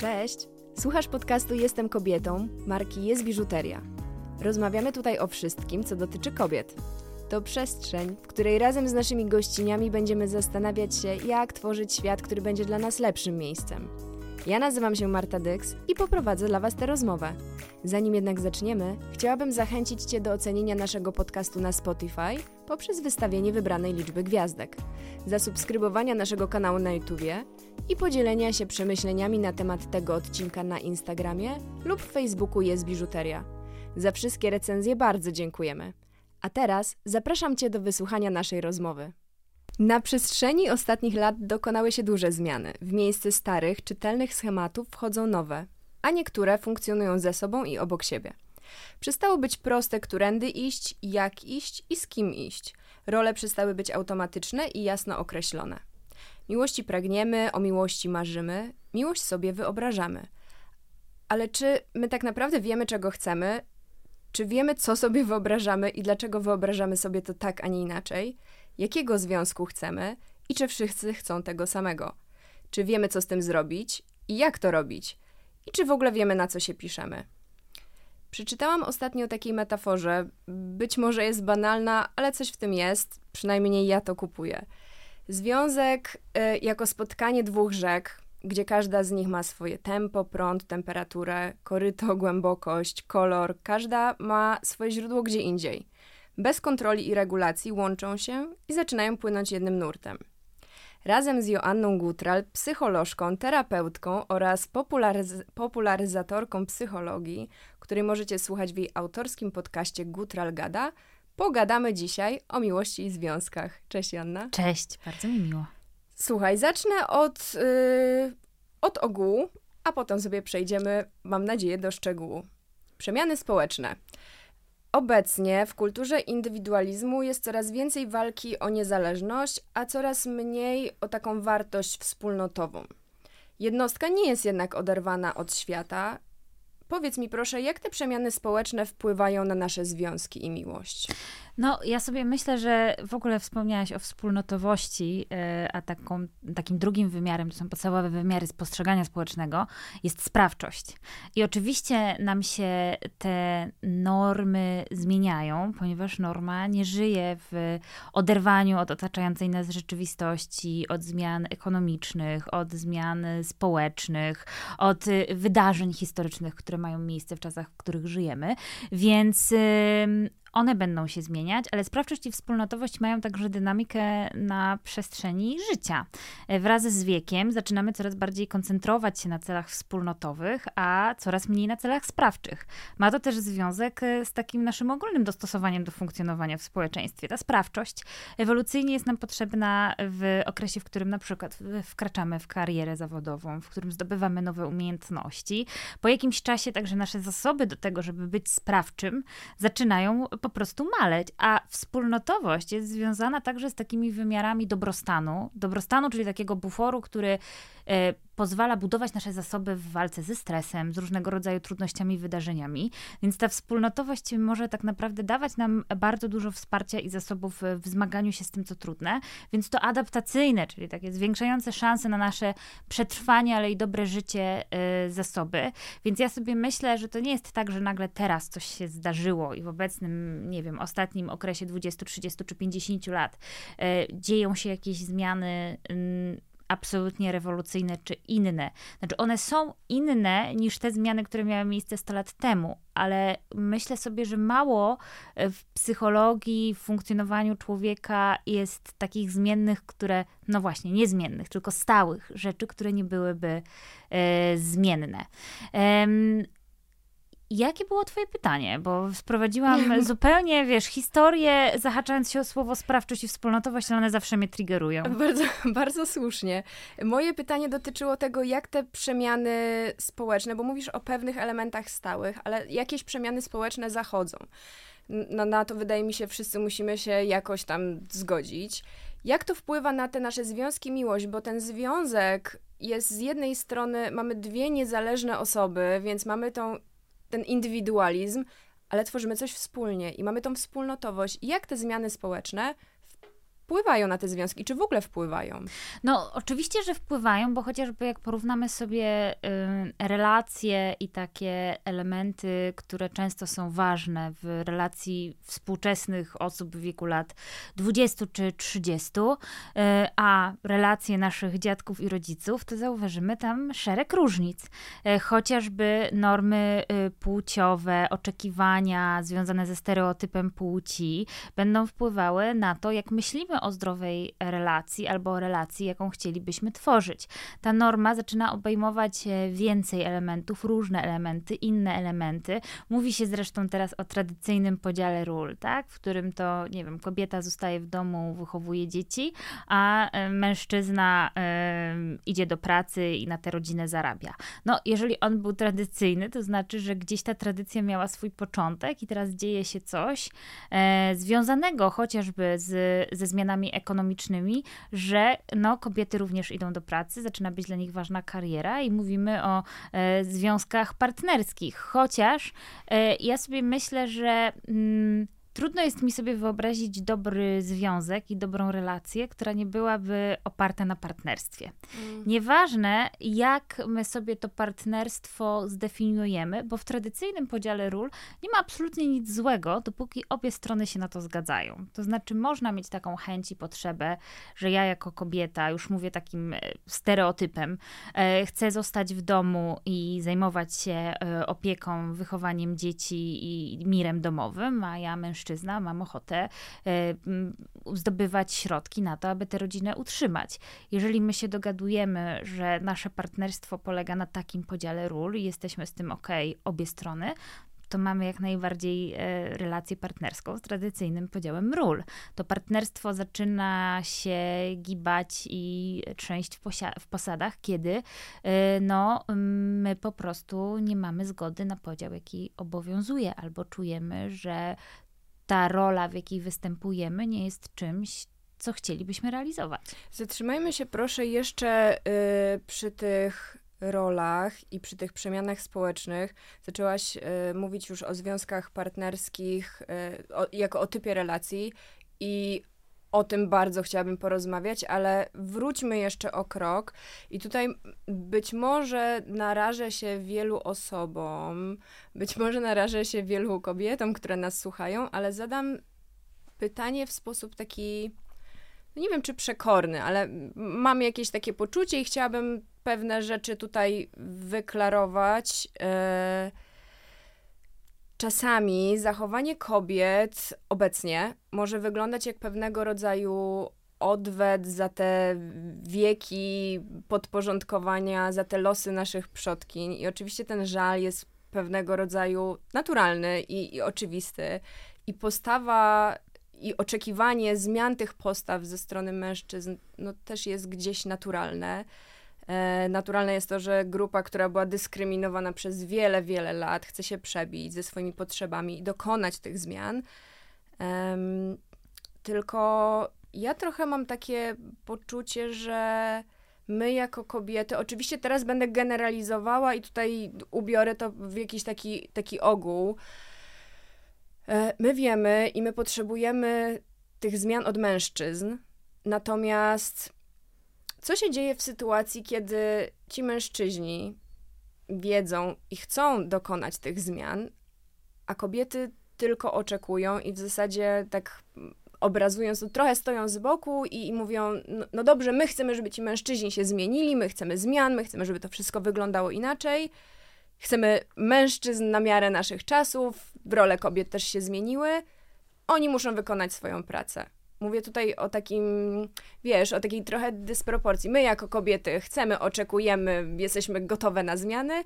Cześć! Słuchasz podcastu Jestem kobietą, marki Jest Biżuteria. Rozmawiamy tutaj o wszystkim, co dotyczy kobiet. To przestrzeń, w której razem z naszymi gościniami będziemy zastanawiać się, jak tworzyć świat, który będzie dla nas lepszym miejscem. Ja nazywam się Marta Dyks i poprowadzę dla Was tę rozmowę. Zanim jednak zaczniemy, chciałabym zachęcić Cię do ocenienia naszego podcastu na Spotify poprzez wystawienie wybranej liczby gwiazdek, zasubskrybowania naszego kanału na YouTubie i podzielenia się przemyśleniami na temat tego odcinka na Instagramie lub Facebooku Jest Biżuteria. Za wszystkie recenzje bardzo dziękujemy. A teraz zapraszam Cię do wysłuchania naszej rozmowy. Na przestrzeni ostatnich lat dokonały się duże zmiany. W miejsce starych, czytelnych schematów wchodzą nowe, a niektóre funkcjonują ze sobą i obok siebie. Przestało być proste, którędy iść, jak iść i z kim iść. Role przestały być automatyczne i jasno określone. Miłości pragniemy, o miłości marzymy, miłość sobie wyobrażamy. Ale czy my tak naprawdę wiemy, czego chcemy? Czy wiemy, co sobie wyobrażamy i dlaczego wyobrażamy sobie to tak, a nie inaczej? Jakiego związku chcemy i czy wszyscy chcą tego samego? Czy wiemy, co z tym zrobić i jak to robić? I czy w ogóle wiemy, na co się piszemy? Przeczytałam ostatnio o takiej metaforze. Być może jest banalna, ale coś w tym jest. Przynajmniej ja to kupuję. Związek y, jako spotkanie dwóch rzek, gdzie każda z nich ma swoje tempo, prąd, temperaturę, koryto, głębokość, kolor. Każda ma swoje źródło gdzie indziej. Bez kontroli i regulacji łączą się i zaczynają płynąć jednym nurtem. Razem z Joanną Gutral, psycholożką, terapeutką oraz popularyz popularyzatorką psychologii, której możecie słuchać w jej autorskim podcaście Gutral Gada, pogadamy dzisiaj o miłości i związkach. Cześć Joanna. Cześć, bardzo mi miło. Słuchaj, zacznę od, yy, od ogółu, a potem sobie przejdziemy, mam nadzieję, do szczegółu. Przemiany społeczne. Obecnie w kulturze indywidualizmu jest coraz więcej walki o niezależność, a coraz mniej o taką wartość wspólnotową. Jednostka nie jest jednak oderwana od świata. Powiedz mi proszę, jak te przemiany społeczne wpływają na nasze związki i miłość? No, ja sobie myślę, że w ogóle wspomniałaś o wspólnotowości, e, a taką, takim drugim wymiarem, to są podstawowe wymiary postrzegania społecznego, jest sprawczość. I oczywiście nam się te normy zmieniają, ponieważ norma nie żyje w oderwaniu od otaczającej nas rzeczywistości, od zmian ekonomicznych, od zmian społecznych, od wydarzeń historycznych, które mają miejsce w czasach, w których żyjemy. Więc one będą się zmieniać, ale sprawczość i wspólnotowość mają także dynamikę na przestrzeni życia. E, wraz z wiekiem zaczynamy coraz bardziej koncentrować się na celach wspólnotowych, a coraz mniej na celach sprawczych. Ma to też związek e, z takim naszym ogólnym dostosowaniem do funkcjonowania w społeczeństwie. Ta sprawczość ewolucyjnie jest nam potrzebna w okresie, w którym na przykład wkraczamy w karierę zawodową, w którym zdobywamy nowe umiejętności. Po jakimś czasie także nasze zasoby do tego, żeby być sprawczym, zaczynają po prostu maleć, a wspólnotowość jest związana także z takimi wymiarami dobrostanu. Dobrostanu, czyli takiego buforu, który pozwala budować nasze zasoby w walce ze stresem, z różnego rodzaju trudnościami, wydarzeniami. Więc ta wspólnotowość może tak naprawdę dawać nam bardzo dużo wsparcia i zasobów w zmaganiu się z tym, co trudne. Więc to adaptacyjne, czyli takie zwiększające szanse na nasze przetrwanie, ale i dobre życie yy, zasoby. Więc ja sobie myślę, że to nie jest tak, że nagle teraz coś się zdarzyło i w obecnym, nie wiem, ostatnim okresie 20, 30 czy 50 lat yy, dzieją się jakieś zmiany. Absolutnie rewolucyjne czy inne. Znaczy, one są inne niż te zmiany, które miały miejsce 100 lat temu, ale myślę sobie, że mało w psychologii, w funkcjonowaniu człowieka jest takich zmiennych, które, no właśnie, niezmiennych, tylko stałych rzeczy, które nie byłyby e, zmienne. E, Jakie było twoje pytanie? Bo wprowadziłam zupełnie, wiesz, historię, zahaczając się o słowo sprawczość i wspólnotowość, ale one zawsze mnie triggerują. Bardzo, bardzo słusznie. Moje pytanie dotyczyło tego, jak te przemiany społeczne, bo mówisz o pewnych elementach stałych, ale jakieś przemiany społeczne zachodzą. No, na to wydaje mi się, wszyscy musimy się jakoś tam zgodzić. Jak to wpływa na te nasze związki, miłość? Bo ten związek jest z jednej strony, mamy dwie niezależne osoby, więc mamy tą ten indywidualizm, ale tworzymy coś wspólnie i mamy tą wspólnotowość. I jak te zmiany społeczne wpływają na te związki, czy w ogóle wpływają? No, oczywiście, że wpływają, bo chociażby jak porównamy sobie y, relacje i takie elementy, które często są ważne w relacji współczesnych osób w wieku lat 20 czy 30, y, a relacje naszych dziadków i rodziców, to zauważymy tam szereg różnic. Y, chociażby normy y, płciowe, oczekiwania związane ze stereotypem płci będą wpływały na to, jak myślimy o zdrowej relacji albo relacji, jaką chcielibyśmy tworzyć. Ta norma zaczyna obejmować e, więcej elementów, różne elementy, inne elementy. Mówi się zresztą teraz o tradycyjnym podziale ról, tak? w którym to, nie wiem, kobieta zostaje w domu, wychowuje dzieci, a e, mężczyzna y, idzie do pracy i na tę rodzinę zarabia. No, jeżeli on był tradycyjny, to znaczy, że gdzieś ta tradycja miała swój początek i teraz dzieje się coś związanego chociażby z, ze zmianami ekonomicznymi, że no, kobiety również idą do pracy, zaczyna być dla nich ważna kariera i mówimy o e, związkach partnerskich. Chociaż e, ja sobie myślę, że. Mm, Trudno jest mi sobie wyobrazić dobry związek i dobrą relację, która nie byłaby oparta na partnerstwie. Mm. Nieważne, jak my sobie to partnerstwo zdefiniujemy, bo w tradycyjnym podziale ról nie ma absolutnie nic złego, dopóki obie strony się na to zgadzają. To znaczy, można mieć taką chęć i potrzebę, że ja jako kobieta, już mówię takim e, stereotypem, e, chcę zostać w domu i zajmować się e, opieką, wychowaniem dzieci i mirem domowym, a ja mężczyzna mężczyzna, mam ochotę e, zdobywać środki na to, aby tę rodzinę utrzymać. Jeżeli my się dogadujemy, że nasze partnerstwo polega na takim podziale ról i jesteśmy z tym ok, obie strony, to mamy jak najbardziej e, relację partnerską z tradycyjnym podziałem ról. To partnerstwo zaczyna się gibać i trzęść w, w posadach, kiedy e, no, my po prostu nie mamy zgody na podział, jaki obowiązuje, albo czujemy, że ta rola, w jakiej występujemy, nie jest czymś, co chcielibyśmy realizować. Zatrzymajmy się proszę jeszcze y, przy tych rolach i przy tych przemianach społecznych. Zaczęłaś y, mówić już o związkach partnerskich y, o, jako o typie relacji i o tym bardzo chciałabym porozmawiać, ale wróćmy jeszcze o krok. I tutaj być może narażę się wielu osobom, być może narażę się wielu kobietom, które nas słuchają, ale zadam pytanie w sposób taki, no nie wiem czy przekorny, ale mam jakieś takie poczucie i chciałabym pewne rzeczy tutaj wyklarować. Yy, Czasami zachowanie kobiet obecnie może wyglądać jak pewnego rodzaju odwet za te wieki podporządkowania, za te losy naszych przodkiń. I oczywiście ten żal jest pewnego rodzaju naturalny i, i oczywisty. I postawa i oczekiwanie zmian tych postaw ze strony mężczyzn no, też jest gdzieś naturalne. E, naturalne jest to, że grupa, która była dyskryminowana przez wiele, wiele lat, chce się przebić ze swoimi potrzebami i dokonać tych zmian. tylko ja trochę mam takie poczucie, że my jako kobiety, oczywiście teraz będę generalizowała i tutaj ubiorę to w jakiś taki, taki ogół. E, my wiemy i my potrzebujemy tych zmian od mężczyzn, natomiast co się dzieje w sytuacji, kiedy ci mężczyźni wiedzą i chcą dokonać tych zmian, a kobiety tylko oczekują i w zasadzie tak obrazując, to trochę stoją z boku i, i mówią, no, no, dobrze, my chcemy, żeby ci mężczyźni się zmienili, my chcemy zmian, my chcemy, żeby to wszystko wyglądało inaczej. Chcemy mężczyzn na miarę naszych czasów, role kobiet też się zmieniły. Oni muszą wykonać swoją pracę. Mówię tutaj o takim, wiesz, o takiej trochę dysproporcji. My jako kobiety chcemy, oczekujemy, jesteśmy gotowe na zmiany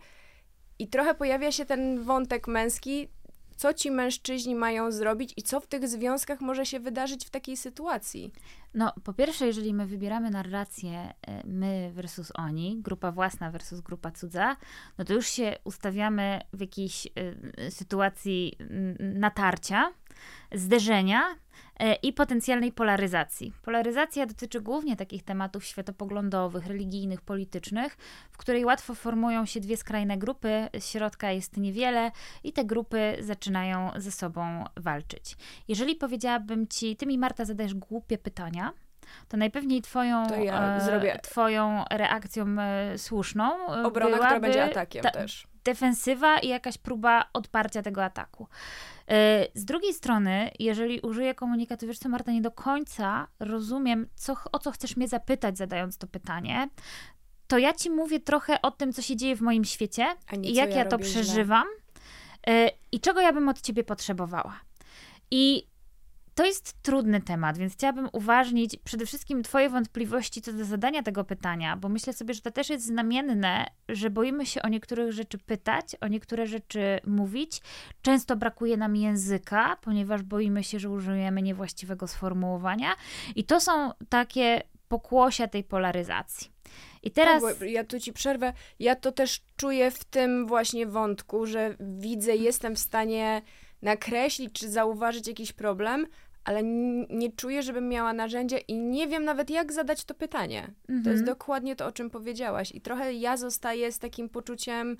i trochę pojawia się ten wątek męski, co ci mężczyźni mają zrobić i co w tych związkach może się wydarzyć w takiej sytuacji? No, po pierwsze, jeżeli my wybieramy narrację e, my versus oni, grupa własna versus grupa cudza, no to już się ustawiamy w jakiejś y, sytuacji natarcia, zderzenia, i potencjalnej polaryzacji. Polaryzacja dotyczy głównie takich tematów światopoglądowych, religijnych, politycznych, w której łatwo formują się dwie skrajne grupy, środka jest niewiele i te grupy zaczynają ze sobą walczyć. Jeżeli powiedziałabym ci, ty mi Marta zadajesz głupie pytania, to najpewniej twoją, To ja e, zrobię- twoją reakcją e, słuszną e, Obrona, która byłaby będzie atakiem ta- też. defensywa i jakaś próba odparcia tego ataku. E, Z drugiej strony, jeżeli użyję komunikatu, wiesz co Marta, nie do końca rozumiem, co, o co chcesz mnie zapytać, zadając to pytanie, to ja ci mówię trochę o tym, co się dzieje w moim świecie nie jak ja, to robię źle. przeżywam e, i czego ja bym od ciebie potrzebowała. I to jest trudny temat, więc chciałabym uważnić przede wszystkim Twoje wątpliwości co do zadania tego pytania, bo myślę sobie, że to też jest znamienne, że boimy się o niektórych rzeczy pytać, o niektóre rzeczy mówić. Często brakuje nam języka, ponieważ boimy się, że użyjemy niewłaściwego sformułowania. I to są takie pokłosia tej polaryzacji. I teraz. Tak, ja tu ci przerwę. Ja to też czuję w tym właśnie wątku, że widzę, jestem w stanie nakreślić czy zauważyć jakiś problem, ale nie czuję, żebym miała narzędzie i nie wiem nawet, jak zadać to pytanie. To jest Mhm. dokładnie to, o czym powiedziałaś. I trochę ja zostaję z takim poczuciem,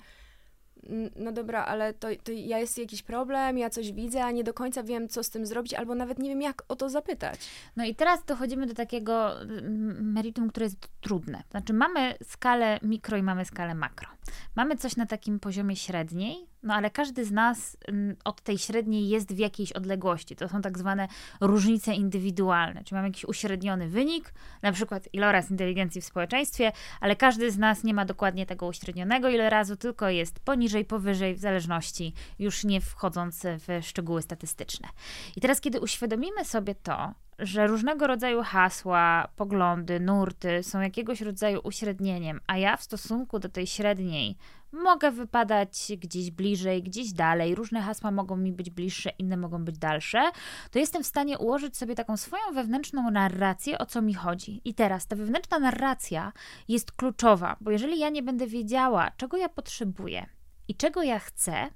"N- no dobra, ale to, to ja jest jakiś problem, ja coś widzę, a nie do końca wiem, co z tym zrobić, albo nawet nie wiem, jak o to zapytać. No i teraz dochodzimy do takiego mm, meritum, które jest trudne. Znaczy mamy skalę mikro i mamy skalę makro. Mamy coś na takim poziomie średniej, no ale każdy z nas mm, od tej średniej jest w jakiejś odległości. To są tak zwane różnice indywidualne. Czyli mamy jakiś uśredniony wynik, na przykład iloraz inteligencji w społeczeństwie, ale każdy z nas nie ma dokładnie tego uśrednionego ilorazu, tylko jest poniżej, powyżej, w zależności, już nie wchodząc w szczegóły statystyczne. I teraz, kiedy uświadomimy sobie to, że różnego rodzaju hasła, poglądy, nurty są jakiegoś rodzaju uśrednieniem, a ja w stosunku do tej średniej mogę wypadać gdzieś bliżej, gdzieś dalej, różne hasła mogą mi być bliższe, inne mogą być dalsze, to jestem w stanie ułożyć sobie taką swoją wewnętrzną narrację, o co mi chodzi. I teraz ta wewnętrzna narracja jest kluczowa, bo jeżeli ja nie będę wiedziała, czego ja potrzebuję i czego ja chcę,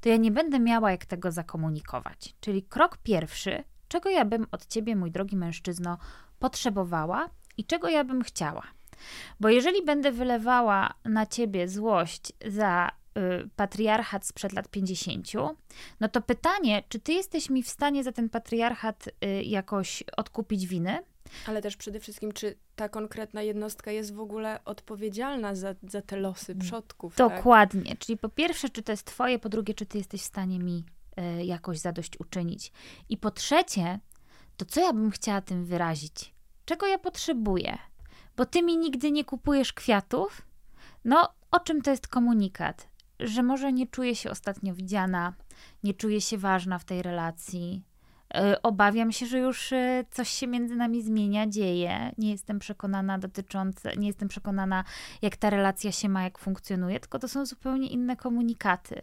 to ja nie będę miała jak tego zakomunikować. Czyli krok pierwszy, czego ja bym od ciebie, mój drogi mężczyzno, potrzebowała i czego ja bym chciała. Bo jeżeli będę wylewała na ciebie złość za y, patriarchat sprzed lat 50, no to pytanie, czy ty jesteś mi w stanie za ten patriarchat y, jakoś odkupić winy? Ale też przede wszystkim, czy ta konkretna jednostka jest w ogóle odpowiedzialna za, za te losy przodków? tak? Dokładnie. Czyli po pierwsze, czy to jest twoje, po drugie, czy ty jesteś w stanie mi y, jakoś zadośćuczynić. I po trzecie, to co ja bym chciała tym wyrazić? Czego ja potrzebuję? Bo ty mi nigdy nie kupujesz kwiatów? No, o czym to jest komunikat? Że może nie czuję się ostatnio widziana, nie czuję się ważna w tej relacji. Y, Obawiam się, że już y, coś się między nami zmienia, dzieje. Nie jestem przekonana dotyczące, nie jestem przekonana, jak ta relacja się ma, jak funkcjonuje, tylko to są zupełnie inne komunikaty.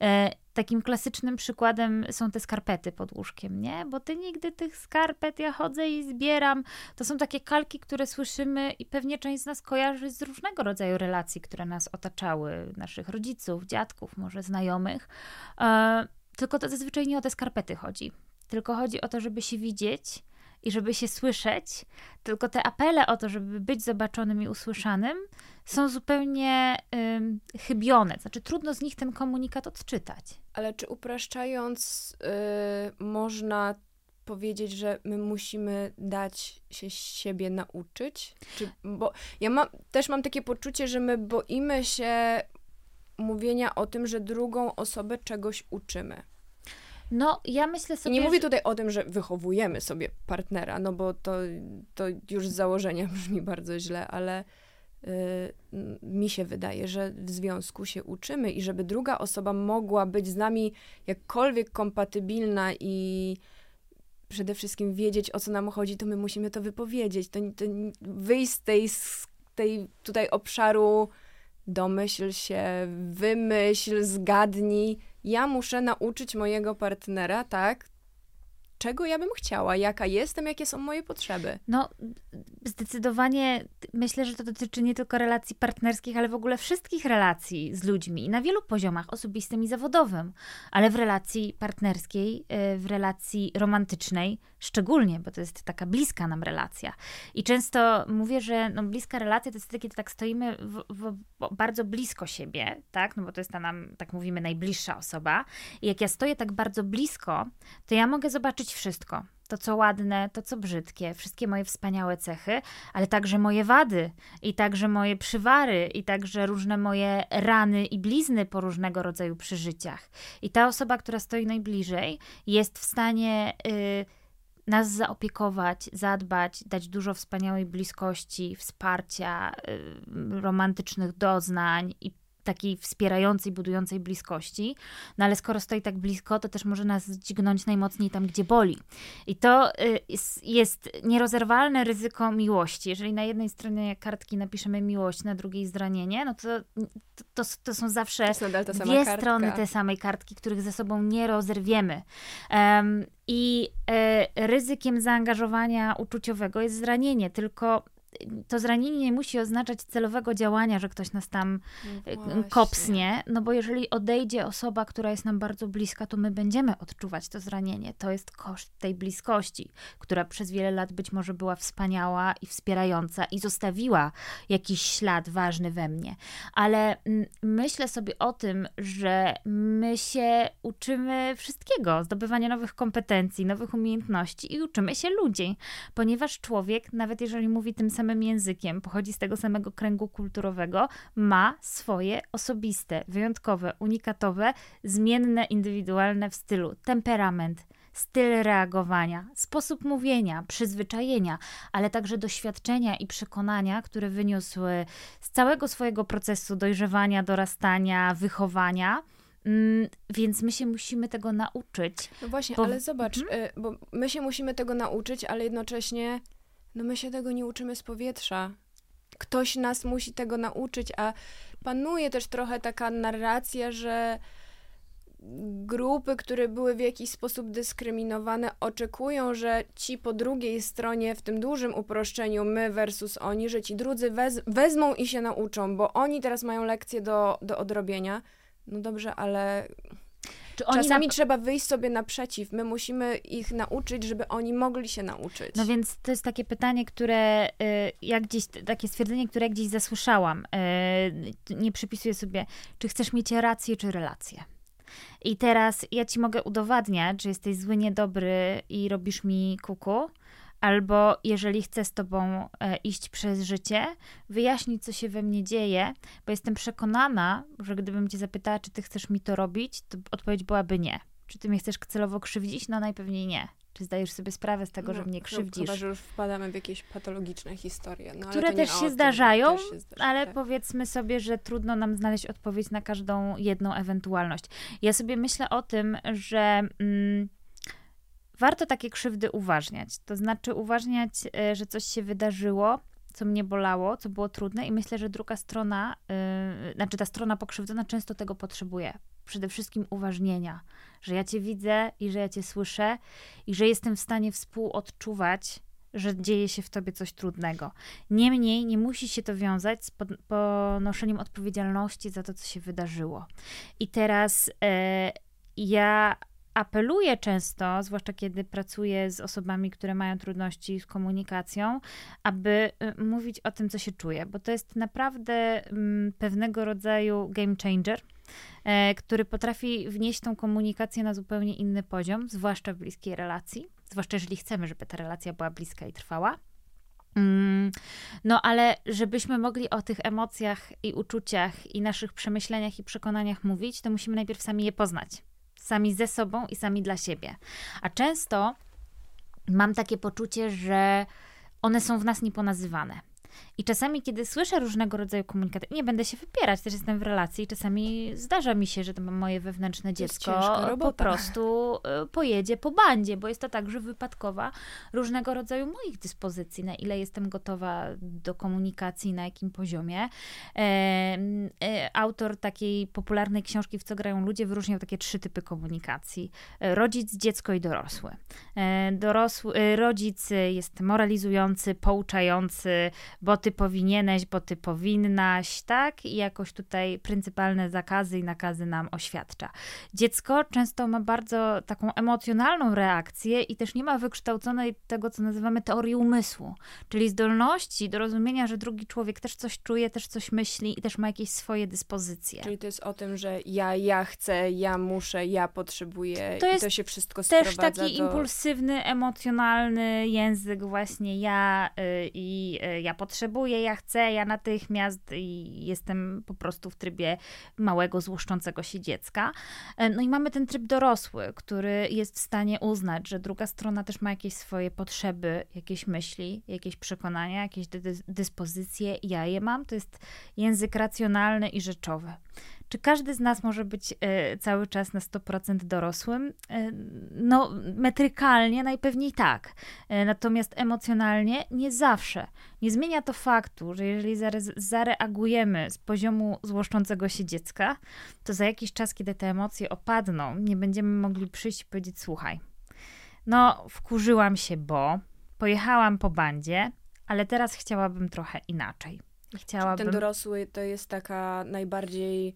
E, Takim klasycznym przykładem są te skarpety pod łóżkiem, nie? Bo ty nigdy tych skarpet, ja chodzę i zbieram. To są takie kalki, które słyszymy i pewnie część z nas kojarzy z różnego rodzaju relacji, które nas otaczały, naszych rodziców, dziadków, może znajomych. E, tylko to zazwyczaj nie o te skarpety chodzi. Tylko chodzi o to, żeby się widzieć i żeby się słyszeć. Tylko te apele o to, żeby być zobaczonym i usłyszanym, są zupełnie chybione. Znaczy, trudno z nich ten komunikat odczytać. Ale czy upraszczając, y, można powiedzieć, że my musimy dać się siebie nauczyć? Czy, bo ja mam, też mam takie poczucie, że my boimy się mówienia o tym, że drugą osobę czegoś uczymy. No, ja myślę I sobie. nie mówię tutaj o tym, że wychowujemy sobie partnera, no bo to, to już z założenia brzmi bardzo źle, ale y, mi się wydaje, że w związku się uczymy i żeby druga osoba mogła być z nami jakkolwiek kompatybilna i przede wszystkim wiedzieć, o co nam chodzi, to my musimy to wypowiedzieć. To, to wyjść z tej, z tej tutaj obszaru domyśl się, wymyśl, zgadnij. Ja muszę nauczyć mojego partnera, tak, czego ja bym chciała, jaka jestem, jakie są moje potrzeby. No, zdecydowanie myślę, że to dotyczy nie tylko relacji partnerskich, ale w ogóle wszystkich relacji z ludźmi na wielu poziomach, osobistym i zawodowym, ale w relacji partnerskiej, y, w relacji romantycznej szczególnie, bo to jest taka bliska nam relacja. I często mówię, że no, bliska relacja to jest wtedy, kiedy tak stoimy w, w, bardzo blisko siebie, tak? No bo to jest ta nam, tak mówimy, najbliższa osoba. I jak ja stoję tak bardzo blisko, to ja mogę zobaczyć wszystko. To, co ładne, to, co brzydkie, wszystkie moje wspaniałe cechy, ale także moje wady, i także moje przywary, i także różne moje rany i blizny po różnego rodzaju przeżyciach. I ta osoba, która stoi najbliżej, jest w stanie. Yy, nas zaopiekować, zadbać, dać dużo wspaniałej bliskości, wsparcia, y, romantycznych doznań i takiej wspierającej, budującej bliskości. No ale skoro stoi tak blisko, to też może nas dźgnąć najmocniej tam, gdzie boli. I to y, jest nierozerwalne ryzyko miłości. Jeżeli na jednej stronie kartki napiszemy miłość, na drugiej zranienie, no to, to, to są zawsze to dwie kartka. strony tej samej kartki, których ze sobą nie rozerwiemy. Um, I y, ryzykiem zaangażowania uczuciowego jest zranienie, tylko to zranienie nie musi oznaczać celowego działania, że ktoś nas tam no e, kopsnie, no bo jeżeli odejdzie osoba, która jest nam bardzo bliska, to my będziemy odczuwać to zranienie. To jest koszt tej bliskości, która przez wiele lat być może była wspaniała i wspierająca i zostawiła jakiś ślad ważny we mnie. Ale myślę sobie o tym, że my się uczymy wszystkiego, zdobywania nowych kompetencji, nowych umiejętności i uczymy się ludzi, ponieważ człowiek, nawet jeżeli mówi tym samym samym językiem, pochodzi z tego samego kręgu kulturowego, ma swoje osobiste, wyjątkowe, unikatowe, zmienne, indywidualne w stylu temperament, styl reagowania, sposób mówienia, przyzwyczajenia, ale także doświadczenia i przekonania, które wyniosły z całego swojego procesu dojrzewania, dorastania, wychowania. Mm, więc my się musimy tego nauczyć. No właśnie, bo... ale zobacz, hmm? bo my się musimy tego nauczyć, ale jednocześnie no my się tego nie uczymy z powietrza. Ktoś nas musi tego nauczyć, a panuje też trochę taka narracja, że grupy, które były w jakiś sposób dyskryminowane, oczekują, że ci po drugiej stronie, w tym dużym uproszczeniu, my versus oni, że ci drudzy wez wezmą i się nauczą, bo oni teraz mają lekcje do, do odrobienia. No dobrze, ale Czasami trzeba wyjść sobie naprzeciw. My musimy ich nauczyć, żeby oni mogli się nauczyć. No więc to jest takie pytanie, które y, jak gdzieś, takie stwierdzenie, które gdzieś zasłyszałam. Y, nie przypisuję sobie, czy chcesz mieć rację, czy relację. I teraz ja ci mogę udowadniać, że jesteś zły, niedobry i robisz mi kuku, albo jeżeli chcę z tobą e, iść przez życie, wyjaśnić, co się we mnie dzieje, bo jestem przekonana, że gdybym cię zapytała, czy ty chcesz mi to robić, to odpowiedź byłaby nie. Czy ty mnie chcesz celowo krzywdzić? No najpewniej nie. Czy zdajesz sobie sprawę z tego, no, że mnie krzywdzisz? Chyba, że już wpadamy w jakieś patologiczne historie. No, które też się, zdarzają, też się zdarza, ale tak. powiedzmy sobie, że trudno nam znaleźć odpowiedź na każdą jedną ewentualność. Ja sobie myślę o tym, że... Mm, warto takie krzywdy uważniać. To znaczy uważniać, e, że coś się wydarzyło, co mnie bolało, co było trudne i myślę, że druga strona, yy, znaczy ta strona pokrzywdzona często tego potrzebuje. Przede wszystkim uważnienia, że ja cię widzę i że ja cię słyszę i że jestem w stanie współodczuwać, że dzieje się w tobie coś trudnego. Niemniej nie musi się to wiązać z ponoszeniem odpowiedzialności za to, co się wydarzyło. I teraz yy, ja apeluję często, zwłaszcza kiedy pracuję z osobami, które mają trudności z komunikacją, aby y, mówić o tym, co się czuje, bo to jest naprawdę mm, pewnego rodzaju game changer, e, który potrafi wnieść tą komunikację na zupełnie inny poziom, zwłaszcza w bliskiej relacji, zwłaszcza jeżeli chcemy, żeby ta relacja była bliska i trwała. Mm, no, ale żebyśmy mogli o tych emocjach i uczuciach i naszych przemyśleniach i przekonaniach mówić, to musimy najpierw sami je poznać sami ze sobą i sami dla siebie. A często mam takie poczucie, że one są w nas nieponazywane. I czasami, kiedy słyszę różnego rodzaju komunikaty, nie będę się wypierać, też jestem w relacji, czasami zdarza mi się, że to moje wewnętrzne dziecko po prostu y, pojedzie po bandzie, bo jest to także wypadkowa różnego rodzaju moich dyspozycji, na ile jestem gotowa do komunikacji, na jakim poziomie. E, autor takiej popularnej książki, w co grają ludzie, wyróżniał takie trzy typy komunikacji. E, rodzic, dziecko i dorosły. E, dorosły rodzic jest moralizujący, pouczający, bo ty powinieneś, bo ty powinnaś, tak? I jakoś tutaj pryncypalne zakazy i nakazy nam oświadcza. Dziecko często ma bardzo taką emocjonalną reakcję i też nie ma wykształconej tego, co nazywamy teorii umysłu, czyli zdolności do rozumienia, że drugi człowiek też coś czuje, też coś myśli i też ma jakieś swoje dyspozycje. Czyli to jest o tym, że ja, ja chcę, ja muszę, ja potrzebuję to i to się wszystko sprowadza Też taki do... impulsywny, emocjonalny język właśnie ja y, i y, ja potrzebuję, ja chcę, ja natychmiast i jestem po prostu w trybie małego, złuszczącego się dziecka. E, no i mamy ten tryb dorosły, który jest w stanie uznać, że druga strona też ma jakieś swoje potrzeby, jakieś myśli, jakieś przekonania, jakieś dy dyspozycje. Ja je mam. To jest język racjonalny i rzeczowy. Czy każdy z nas może być e, cały czas na 100% dorosłym? E, no, metrykalnie najpewniej tak. E, natomiast emocjonalnie nie zawsze. Nie zmienia to faktu, że jeżeli zare zareagujemy z poziomu złoszczącego się dziecka, to za jakiś czas, kiedy te emocje opadną, nie będziemy mogli przyjść i powiedzieć: Słuchaj, no, wkurzyłam się, bo pojechałam po bandzie, ale teraz chciałabym trochę inaczej. Chciałabym... Ten dorosły to jest taka najbardziej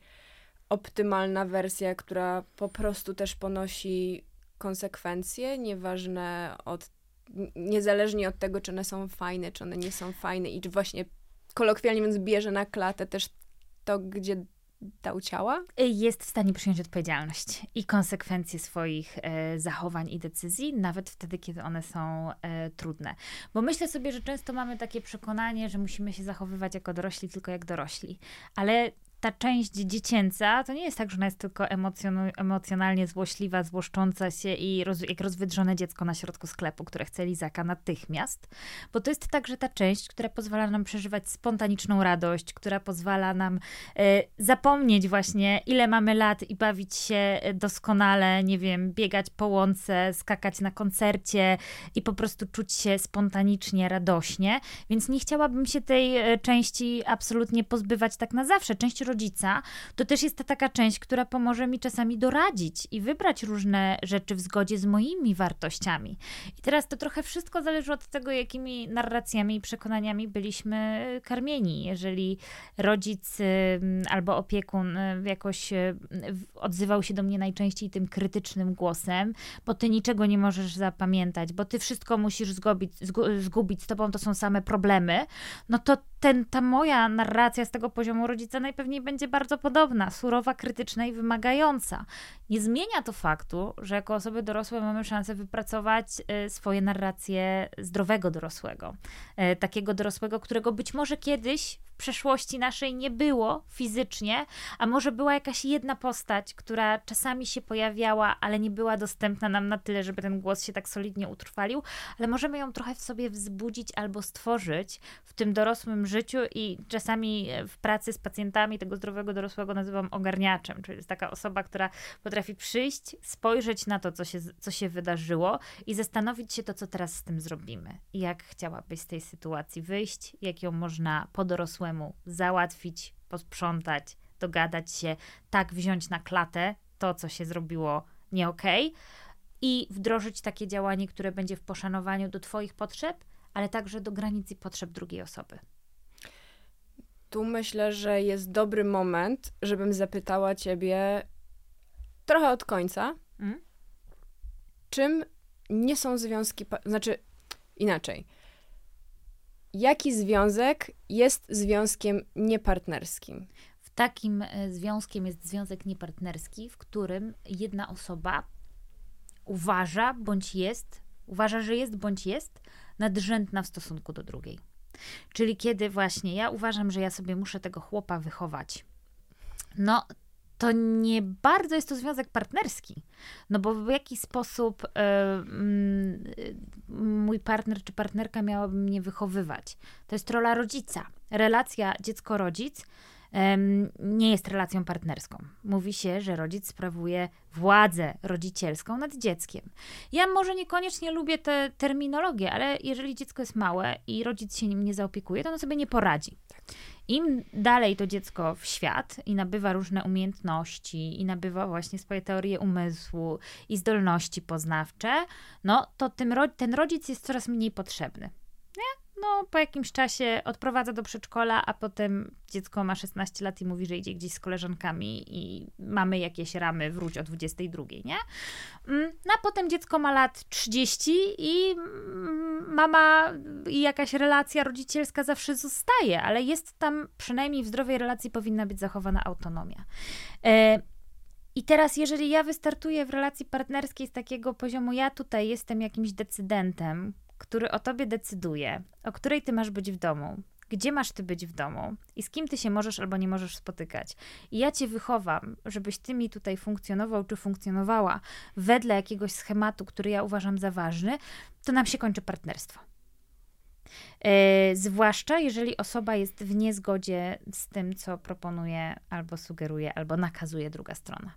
optymalna wersja, która po prostu też ponosi konsekwencje, nieważne od, niezależnie od tego, czy one są fajne, czy one nie są fajne i czy właśnie kolokwialnie mówiąc bierze na klatę też to, gdzie dał ciała? Jest w stanie przyjąć odpowiedzialność i konsekwencje swoich e, zachowań i decyzji, nawet wtedy, kiedy one są e, trudne. Bo myślę sobie, że często mamy takie przekonanie, że musimy się zachowywać jako dorośli tylko jak dorośli. Ale ta część dziecięca to nie jest tak, że ona jest tylko emocjonalnie złośliwa, złoszcząca się i roz, jak rozwydrzone dziecko na środku sklepu, które chce lizaka natychmiast, bo to jest także ta część, która pozwala nam przeżywać spontaniczną radość, która pozwala nam e, zapomnieć właśnie, ile mamy lat i bawić się doskonale, nie wiem, biegać po łące, skakać na koncercie i po prostu czuć się spontanicznie, radośnie. Więc nie chciałabym się tej e, części absolutnie pozbywać tak na zawsze. Część rodzica, to też jest ta taka część, która pomoże mi czasami doradzić i wybrać różne rzeczy w zgodzie z moimi wartościami. I teraz to trochę wszystko zależy od tego, jakimi narracjami i przekonaniami byliśmy karmieni. Jeżeli rodzic albo opiekun y, jakoś y, odzywał się do mnie najczęściej tym krytycznym głosem, bo ty niczego nie możesz zapamiętać, bo ty wszystko musisz zgubić, zgubić z tobą to są same problemy, no to ten, ta moja narracja z tego poziomu rodzica najpewniej będzie bardzo podobna, surowa, krytyczna i wymagająca. Nie zmienia to faktu, że jako osoby dorosłe mamy szansę wypracować y, swoje narracje zdrowego dorosłego. Y, takiego dorosłego, którego być może kiedyś przeszłości naszej nie było fizycznie, a może była jakaś jedna postać, która czasami się pojawiała, ale nie była dostępna nam na tyle, żeby ten głos się tak solidnie utrwalił, ale możemy ją trochę w sobie wzbudzić albo stworzyć w tym dorosłym życiu i czasami w pracy z pacjentami tego zdrowego dorosłego nazywam ogarniaczem, czyli jest taka osoba, która potrafi przyjść, spojrzeć na to, co się, co się wydarzyło i zastanowić się to, co teraz z tym zrobimy. I jak chciałabyś z tej sytuacji wyjść, jak ją można po dorosłemu załatwić, posprzątać, dogadać się, tak wziąć na klatę to, co się zrobiło nie okej okay, i wdrożyć takie działanie, które będzie w poszanowaniu do Twoich potrzeb, ale także do granic i potrzeb drugiej osoby. Tu myślę, że jest dobry moment, żebym zapytała Ciebie trochę od końca. Mm? Czym nie są związki, znaczy inaczej jaki związek jest związkiem niepartnerskim? W takim e, związkiem jest związek niepartnerski, w którym jedna osoba uważa bądź jest, uważa, że jest bądź jest nadrzędna w stosunku do drugiej. Czyli kiedy właśnie ja uważam, że ja sobie muszę tego chłopa wychować, no to nie bardzo jest to związek partnerski. No bo w jaki sposób y, y, mój partner czy partnerka miałaby mnie wychowywać? To jest rola rodzica. Relacja dziecko-rodzic nie jest relacją partnerską. Mówi się, że rodzic sprawuje władzę rodzicielską nad dzieckiem. Ja może niekoniecznie lubię tę terminologię, ale jeżeli dziecko jest małe i rodzic się nim nie zaopiekuje, to ono sobie nie poradzi. Im dalej to dziecko w świat i nabywa różne umiejętności, i nabywa właśnie swoje teorie umysłu i zdolności poznawcze, no to tym, ten rodzic jest coraz mniej potrzebny. Nie? No po jakimś czasie odprowadza do przedszkola, a potem dziecko ma 16 lat i mówi, że idzie gdzieś z koleżankami i mamy jakieś ramy, wróć o 22, nie? Mm, no a potem dziecko ma lat 30 i mm, mama i jakaś relacja rodzicielska zawsze zostaje, ale jest tam przynajmniej w zdrowej relacji powinna być zachowana autonomia. E, i teraz, jeżeli ja wystartuję w relacji partnerskiej z takiego poziomu, ja tutaj jestem jakimś decydentem, który o tobie decyduje, o której ty masz być w domu, gdzie masz ty być w domu i z kim ty się możesz albo nie możesz spotykać. I ja cię wychowam, żebyś ty mi tutaj funkcjonował czy funkcjonowała wedle jakiegoś schematu, który ja uważam za ważny, to nam się kończy partnerstwo. Yy, zwłaszcza jeżeli osoba jest w niezgodzie z tym, co proponuje, albo sugeruje, albo nakazuje druga strona.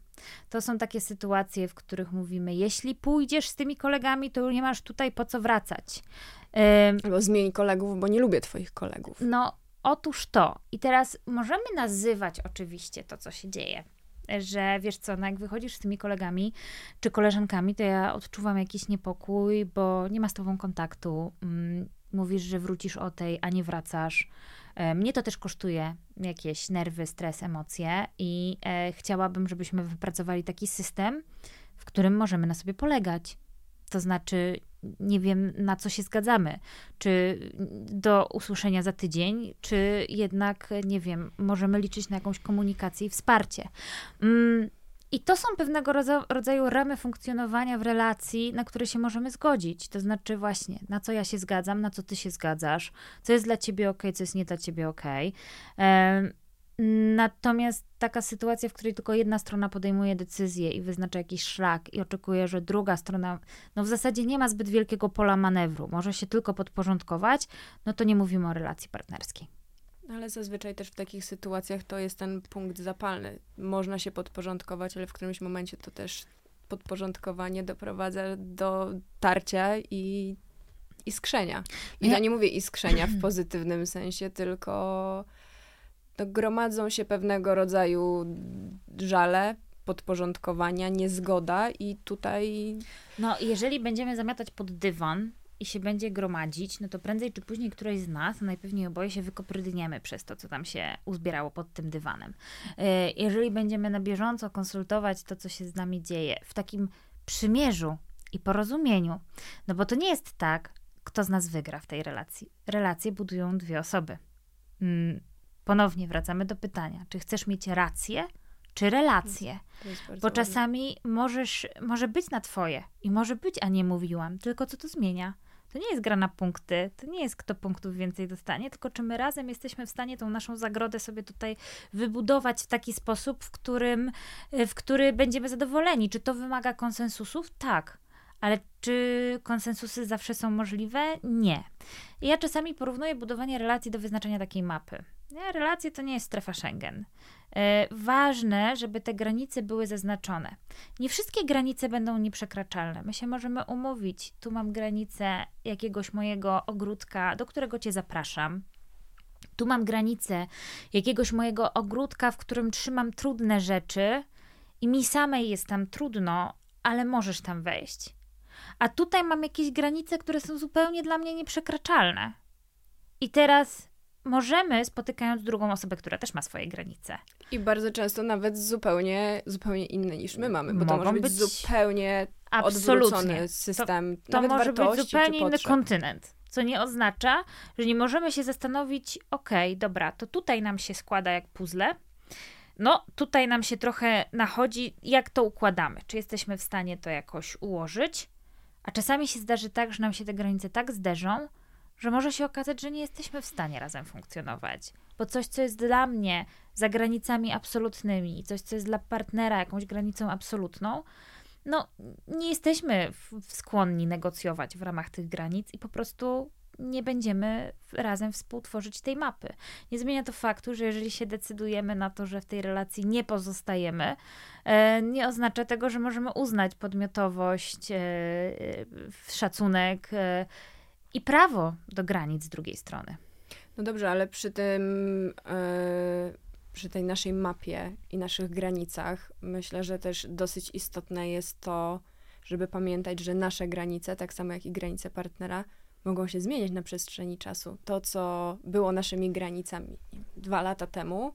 To są takie sytuacje, w których mówimy: jeśli pójdziesz z tymi kolegami, to nie masz tutaj po co wracać. Yy, albo zmień kolegów, bo nie lubię Twoich kolegów. No, otóż to. I teraz możemy nazywać oczywiście to, co się dzieje że wiesz co, no jak wychodzisz z tymi kolegami czy koleżankami, to ja odczuwam jakiś niepokój, bo nie ma z tobą kontaktu. Mówisz, że wrócisz o tej, a nie wracasz. E, mnie to też kosztuje jakieś nerwy, stres, emocje i e, chciałabym, żebyśmy wypracowali taki system, w którym możemy na sobie polegać. To znaczy, nie wiem, na co się zgadzamy. Czy do usłyszenia za tydzień, czy jednak, nie wiem, możemy liczyć na jakąś komunikację i wsparcie. Mm, i to są pewnego rodzaju ramy funkcjonowania w relacji, na które się możemy zgodzić. To znaczy, właśnie, na co ja się zgadzam, na co ty się zgadzasz, co jest dla ciebie ok, co jest nie dla ciebie ok. Natomiast taka sytuacja, w której tylko jedna strona podejmuje decyzję i wyznacza jakiś szlak i oczekuje, że druga strona, no w zasadzie nie ma zbyt wielkiego pola manewru, może się tylko podporządkować, no to nie mówimy o relacji partnerskiej. Ale zazwyczaj też w takich sytuacjach to jest ten punkt zapalny. Można się podporządkować, ale w którymś momencie to też podporządkowanie doprowadza do tarcia i iskrzenia. I ja nie mówię iskrzenia w pozytywnym sensie, tylko no, gromadzą się pewnego rodzaju żale, podporządkowania, niezgoda i tutaj... No, jeżeli będziemy zamiatać pod dywan, i się będzie gromadzić, no to prędzej czy później któreś z nas, a najpewniej oboje się wykoprydniemy przez to, co tam się uzbierało pod tym dywanem. E, jeżeli będziemy na bieżąco konsultować to, co się z nami dzieje, w takim przymierzu i porozumieniu, no bo to nie jest tak, kto z nas wygra w tej relacji. Relacje budują dwie osoby. Mm, ponownie wracamy do pytania, czy chcesz mieć rację, czy relacje. Bo czasami możesz, może być na twoje i może być, a nie mówiłam, tylko co to zmienia? To nie jest gra na punkty, to nie jest kto punktów więcej dostanie, tylko czy my razem jesteśmy w stanie tą naszą zagrodę sobie tutaj wybudować w taki sposób, w którym, w który będziemy zadowoleni. Czy to wymaga konsensusów? Tak. Ale czy konsensusy zawsze są możliwe? Nie. Ja czasami porównuję budowanie relacji do wyznaczenia takiej mapy. Nie, relacje to nie jest strefa Schengen. E, ważne, żeby te granice były zaznaczone. Nie wszystkie granice będą nieprzekraczalne. My się możemy umówić. Tu mam granicę jakiegoś mojego ogródka, do którego cię zapraszam. Tu mam granicę jakiegoś mojego ogródka, w którym trzymam trudne rzeczy i mi samej jest tam trudno, ale możesz tam wejść. A tutaj mam jakieś granice, które są zupełnie dla mnie nieprzekraczalne. I teraz możemy, spotykając drugą osobę, która też ma swoje granice. I bardzo często nawet zupełnie, zupełnie inne niż my mamy, bo Mogą to może być, być zupełnie odwrócony system. To, to może być zupełnie inny kontynent. Co nie oznacza, że nie możemy się zastanowić, okej, okay, dobra, to tutaj nam się składa jak puzzle, no, tutaj nam się trochę nachodzi, jak to układamy. Czy jesteśmy w stanie to jakoś ułożyć? A czasami się zdarzy tak, że nam się te granice tak zderzą, że może się okazać, że nie jesteśmy w stanie razem funkcjonować. Bo coś, co jest dla mnie za granicami absolutnymi, coś, co jest dla partnera jakąś granicą absolutną, no nie jesteśmy skłonni negocjować w ramach tych granic i po prostu nie będziemy razem współtworzyć tej mapy. Nie zmienia to faktu, że jeżeli się decydujemy na to, że w tej relacji nie pozostajemy, e, nie oznacza tego, że możemy uznać podmiotowość, e, e, szacunek i prawo do granic z drugiej strony. No dobrze, ale przy tym, yy, przy tej naszej mapie i naszych granicach, myślę, że też dosyć istotne jest to, żeby pamiętać, że nasze granice, tak samo jak i granice partnera, mogą się zmieniać na przestrzeni czasu. To, co było naszymi granicami dwa lata temu,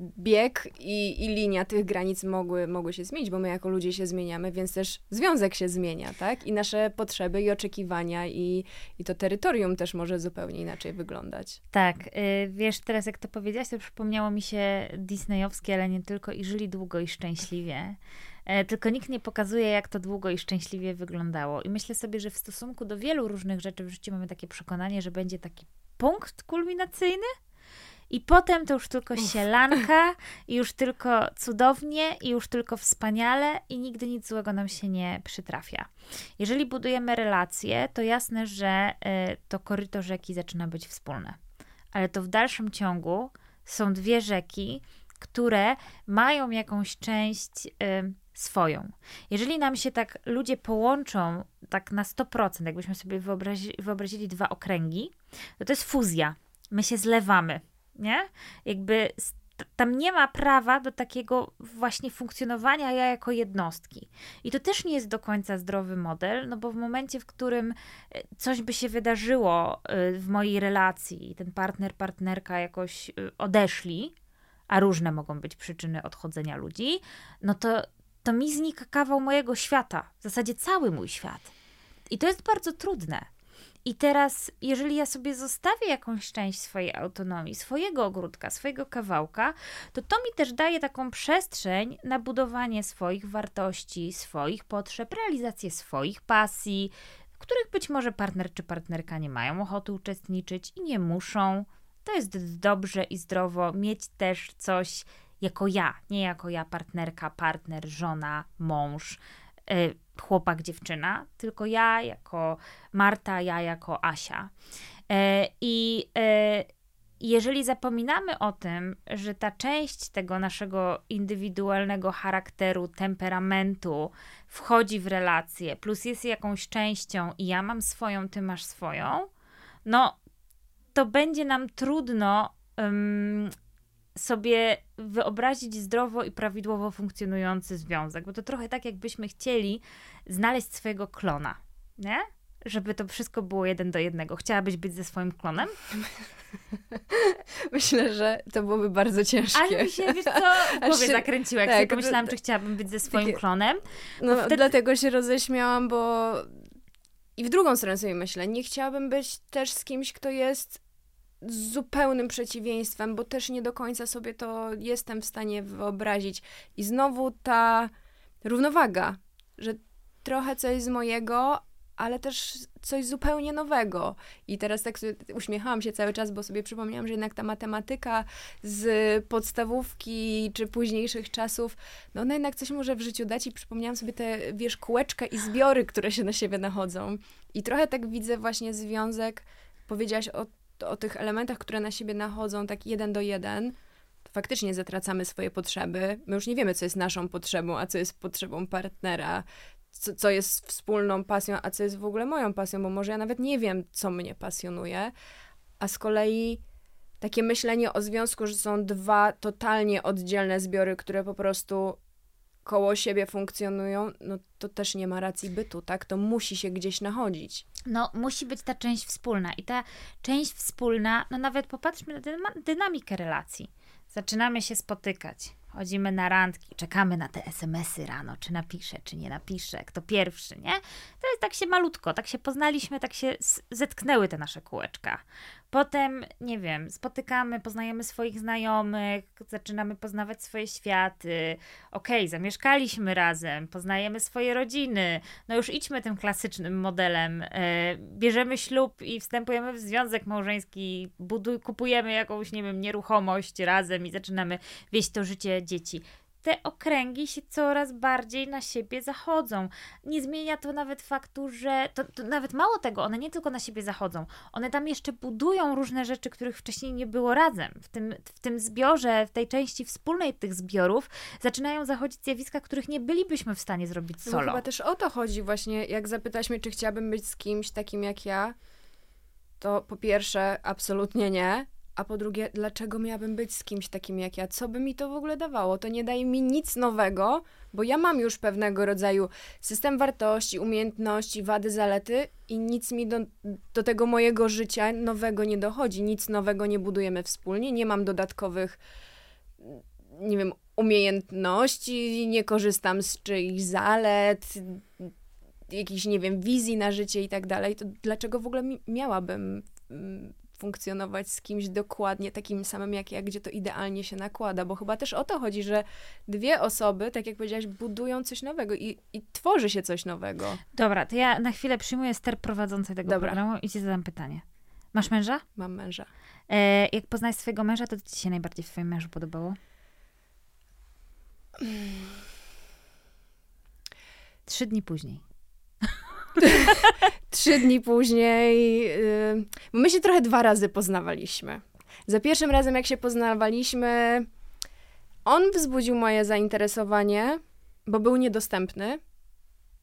bieg i, i linia tych granic mogły, mogły się zmienić, bo my jako ludzie się zmieniamy, więc też związek się zmienia, tak? I nasze potrzeby i oczekiwania i, i to terytorium też może zupełnie inaczej wyglądać. Tak, y, wiesz, teraz jak to powiedziałaś, to przypomniało mi się disneyowskie, ale nie tylko, i żyli długo i szczęśliwie. E, tylko nikt nie pokazuje, jak to długo i szczęśliwie wyglądało. I myślę sobie, że w stosunku do wielu różnych rzeczy w życiu mamy takie przekonanie, że będzie taki punkt kulminacyjny, i potem to już tylko sielanka, i już tylko cudownie, i już tylko wspaniale, i nigdy nic złego nam się nie przytrafia. Jeżeli budujemy relacje, to jasne, że y, to koryto rzeki zaczyna być wspólne. Ale to w dalszym ciągu są dwie rzeki, które mają jakąś część y, swoją. Jeżeli nam się tak ludzie połączą tak na 100%, jakbyśmy sobie wyobrazi, wyobrazili dwa okręgi, to to jest fuzja. My się zlewamy nie? Jakby tam nie ma prawa do takiego właśnie funkcjonowania ja jako jednostki. I to też nie jest do końca zdrowy model, no bo w momencie, w którym e, coś by się wydarzyło e, w mojej relacji ten partner, partnerka jakoś e, odeszli, a różne mogą być przyczyny odchodzenia ludzi, no to, to mi znika kawał mojego świata, w zasadzie cały mój świat. I to jest bardzo trudne. I teraz, jeżeli ja sobie zostawię jakąś część swojej autonomii, swojego ogródka, swojego kawałka, to to mi też daje taką przestrzeń na budowanie swoich wartości, swoich potrzeb, realizację swoich pasji, w których być może partner czy partnerka nie mają ochoty uczestniczyć i nie muszą. To jest dobrze i zdrowo mieć też coś jako ja, nie jako ja partnerka, partner, żona, mąż chłopak, dziewczyna, tylko ja jako Marta, ja jako Asia. Y, I y, jeżeli zapominamy o tym, że ta część tego naszego indywidualnego charakteru, temperamentu wchodzi w relację, plus jest jakąś częścią i ja mam swoją, ty masz swoją, no to będzie nam trudno sobie wyobrazić zdrowo i prawidłowo funkcjonujący związek, bo to trochę tak, jakbyśmy chcieli znaleźć swojego klona, nie? Żeby to wszystko było jeden do jednego. Chciałabyś być ze swoim klonem? Myślę, że to byłoby bardzo ciężkie. Ale mi się, wiesz co, w głowie się, zakręciło, jak tak, sobie pomyślałam, czy chciałabym być ze swoim takie, klonem. No, wtedy... dlatego się roześmiałam, bo i w drugą stronę sobie myślę, nie chciałabym być też z kimś, kto jest zupełnym przeciwieństwem, bo też nie do końca sobie to jestem w stanie wyobrazić. I znowu ta równowaga, że trochę coś z mojego, ale też coś zupełnie nowego. I teraz tak uśmiechałam się cały czas, bo sobie przypomniałam, że jednak ta matematyka z podstawówki czy późniejszych czasów, no ona jednak coś może w życiu dać i przypomniałam sobie te, wiesz, kółeczka i zbiory, które się na siebie nachodzą. I trochę tak widzę właśnie związek, powiedziałaś o o tych elementach, które na siebie nachodzą tak jeden do jeden, to faktycznie zatracamy swoje potrzeby. My już nie wiemy, co jest naszą potrzebą, a co jest potrzebą partnera, co, co jest wspólną pasją, a co jest w ogóle moją pasją, bo może ja nawet nie wiem, co mnie pasjonuje, a z kolei takie myślenie o związku, że są dwa totalnie oddzielne zbiory, które po prostu koło siebie funkcjonują, no to też nie ma racji bytu, tak? To musi się gdzieś nachodzić. No, musi być ta część wspólna. I ta część wspólna, no nawet popatrzmy na dynamikę relacji. Zaczynamy się spotykać chodzimy na randki, czekamy na te SMS-y rano, czy napisze, czy nie napisze, kto pierwszy, nie? To jest tak się malutko, tak się poznaliśmy, tak się zetknęły te nasze kółeczka. Potem, nie wiem, spotykamy, poznajemy swoich znajomych, zaczynamy poznawać swoje światy. Okej, okay, zamieszkaliśmy razem, poznajemy swoje rodziny. No już idźmy tym klasycznym modelem. E, bierzemy ślub i wstępujemy w związek małżeński, buduj, kupujemy jakąś, nie wiem, nieruchomość razem i zaczynamy wieść to życie dzieci te okręgi się coraz bardziej na siebie zachodzą. Nie zmienia to nawet faktu, że to, to, nawet mało tego, one nie tylko na siebie zachodzą, one tam jeszcze budują różne rzeczy, których wcześniej nie było razem. W tym, w tym zbiorze, w tej części wspólnej tych zbiorów zaczynają zachodzić zjawiska, których nie bylibyśmy w stanie zrobić solo. No chyba też o to chodzi właśnie, jak zapytaś mnie, czy chciałabym być z kimś takim jak ja, to po pierwsze absolutnie nie, A po drugie, dlaczego miałabym być z kimś takim jak ja? Co by mi to w ogóle dawało? To nie daje mi nic nowego, bo ja mam już pewnego rodzaju system wartości, umiejętności, wady, zalety i nic mi do, do tego mojego życia nowego nie dochodzi. Nic nowego nie budujemy wspólnie. Nie mam dodatkowych, nie wiem, umiejętności, nie korzystam z czyichś zalet, jakichś, nie wiem, wizji na życie i tak dalej. To dlaczego w ogóle miałabym mm, funkcjonować z kimś dokładnie takim samym jak ja, gdzie to idealnie się nakłada, bo chyba też o to chodzi, że dwie osoby, tak jak powiedziałaś, budują coś nowego i, i tworzy się coś nowego. Dobra, to ja na chwilę przyjmuję ster prowadzącej tego Dobra. programu i ci zadam pytanie. Masz męża? Mam męża. E, jak poznałeś swojego męża, to co ci się najbardziej w twoim mężu podobało? Trzy dni później. Trzy dni później. Yy, my się trochę dwa razy poznawaliśmy. Za pierwszym razem, jak się poznawaliśmy, on wzbudził moje zainteresowanie, bo był niedostępny.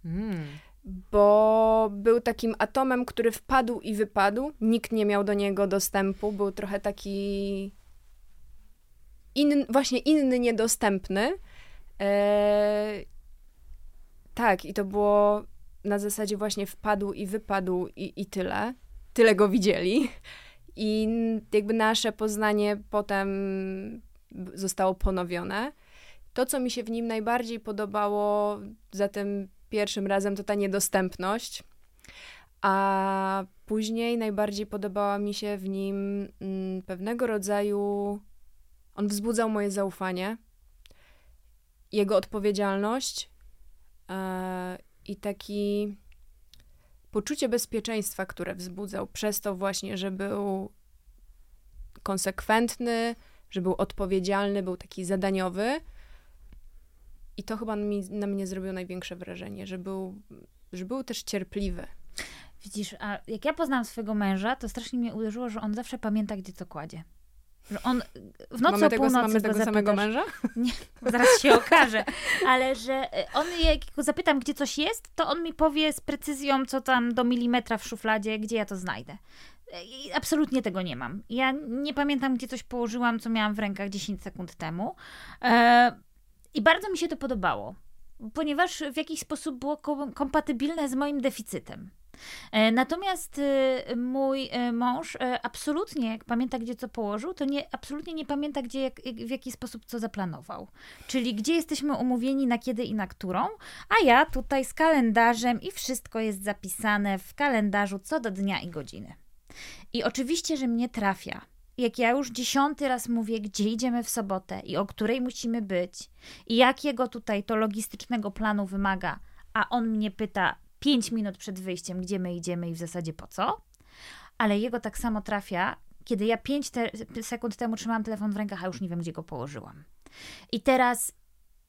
Mm. Bo był takim atomem, który wpadł i wypadł. Nikt nie miał do niego dostępu. Był trochę taki. In, właśnie inny, niedostępny. Eee, tak, i to było na zasadzie właśnie wpadł i wypadł i, i tyle. Tyle go widzieli. I jakby nasze poznanie potem zostało ponowione. To, co mi się w nim najbardziej podobało za tym pierwszym razem, to ta niedostępność. A później najbardziej podobała mi się w nim mm, pewnego rodzaju. On wzbudzał moje zaufanie, jego odpowiedzialność e, i taki poczucie bezpieczeństwa, które wzbudzał przez to właśnie, że był konsekwentny, że był odpowiedzialny, był taki zadaniowy. I to chyba mi, na mnie zrobiło największe wrażenie, że był, że był też cierpliwy. Widzisz, a jak ja poznałam swojego męża, to strasznie mnie uderzyło, że on zawsze pamięta, gdzie co kładzie. Że on w nocy mamy o północy tego, mamy tego zapytasz, samego męża? Nie, zaraz się okaże. Ale że e, on, jak go zapytam, gdzie coś jest, to on mi powie z precyzją, co tam do milimetra w szufladzie, gdzie ja to znajdę. E, I absolutnie tego nie mam. Ja nie pamiętam, gdzie coś położyłam, co miałam w rękach 10 sekund temu. E, I bardzo mi się to podobało, ponieważ w jakiś sposób było kompatybilne z moim deficytem. E, natomiast e, mój e, mąż absolutnie, jak pamięta, gdzie co położył, to nie, absolutnie nie pamięta, gdzie, jak, w jaki sposób co zaplanował. Czyli gdzie jesteśmy umówieni, na kiedy i na którą, a ja tutaj z kalendarzem i wszystko jest zapisane w kalendarzu co do dnia i godziny. I oczywiście, że mnie trafia. Jak ja już dziesiąty raz mówię, gdzie idziemy w sobotę i o której musimy być, i jakiego tutaj to logistycznego planu wymaga, a on mnie pyta, 5 minut przed wyjściem, gdzie my idziemy i w zasadzie po co. Ale jego tak samo trafia, kiedy ja 5 te sekund temu trzymałam telefon w rękach, a już nie wiem, gdzie go położyłam. I teraz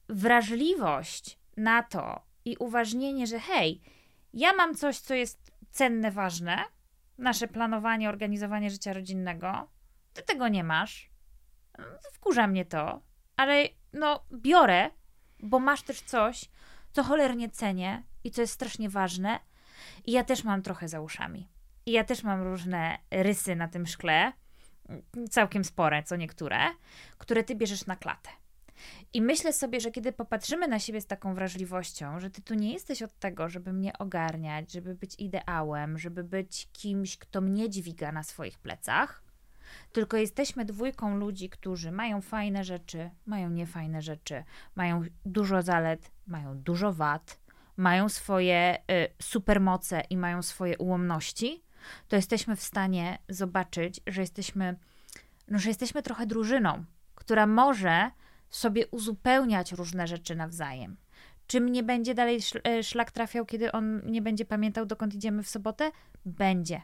wrażliwość na to i uważnienie, że hej, ja mam coś, co jest cenne, ważne, nasze planowanie, organizowanie życia rodzinnego, ty tego nie masz. Wkurza mnie to, ale no biorę, bo masz też coś, co cholernie cenię i co jest strasznie ważne. I ja też mam trochę za uszami. I ja też mam różne rysy na tym szkle, całkiem spore, co niektóre, które ty bierzesz na klatę. I myślę sobie, że kiedy popatrzymy na siebie z taką wrażliwością, że ty tu nie jesteś od tego, żeby mnie ogarniać, żeby być ideałem, żeby być kimś, kto mnie dźwiga na swoich plecach, tylko jesteśmy dwójką ludzi, którzy mają fajne rzeczy, mają niefajne rzeczy, mają dużo zalet, mają dużo wad, mają swoje y, supermoce i mają swoje ułomności, to jesteśmy w stanie zobaczyć, że jesteśmy, no, że jesteśmy trochę drużyną, która może sobie uzupełniać różne rzeczy nawzajem. Czy mnie będzie dalej y, szlak trafiał, kiedy on nie będzie pamiętał, dokąd idziemy w sobotę? Będzie.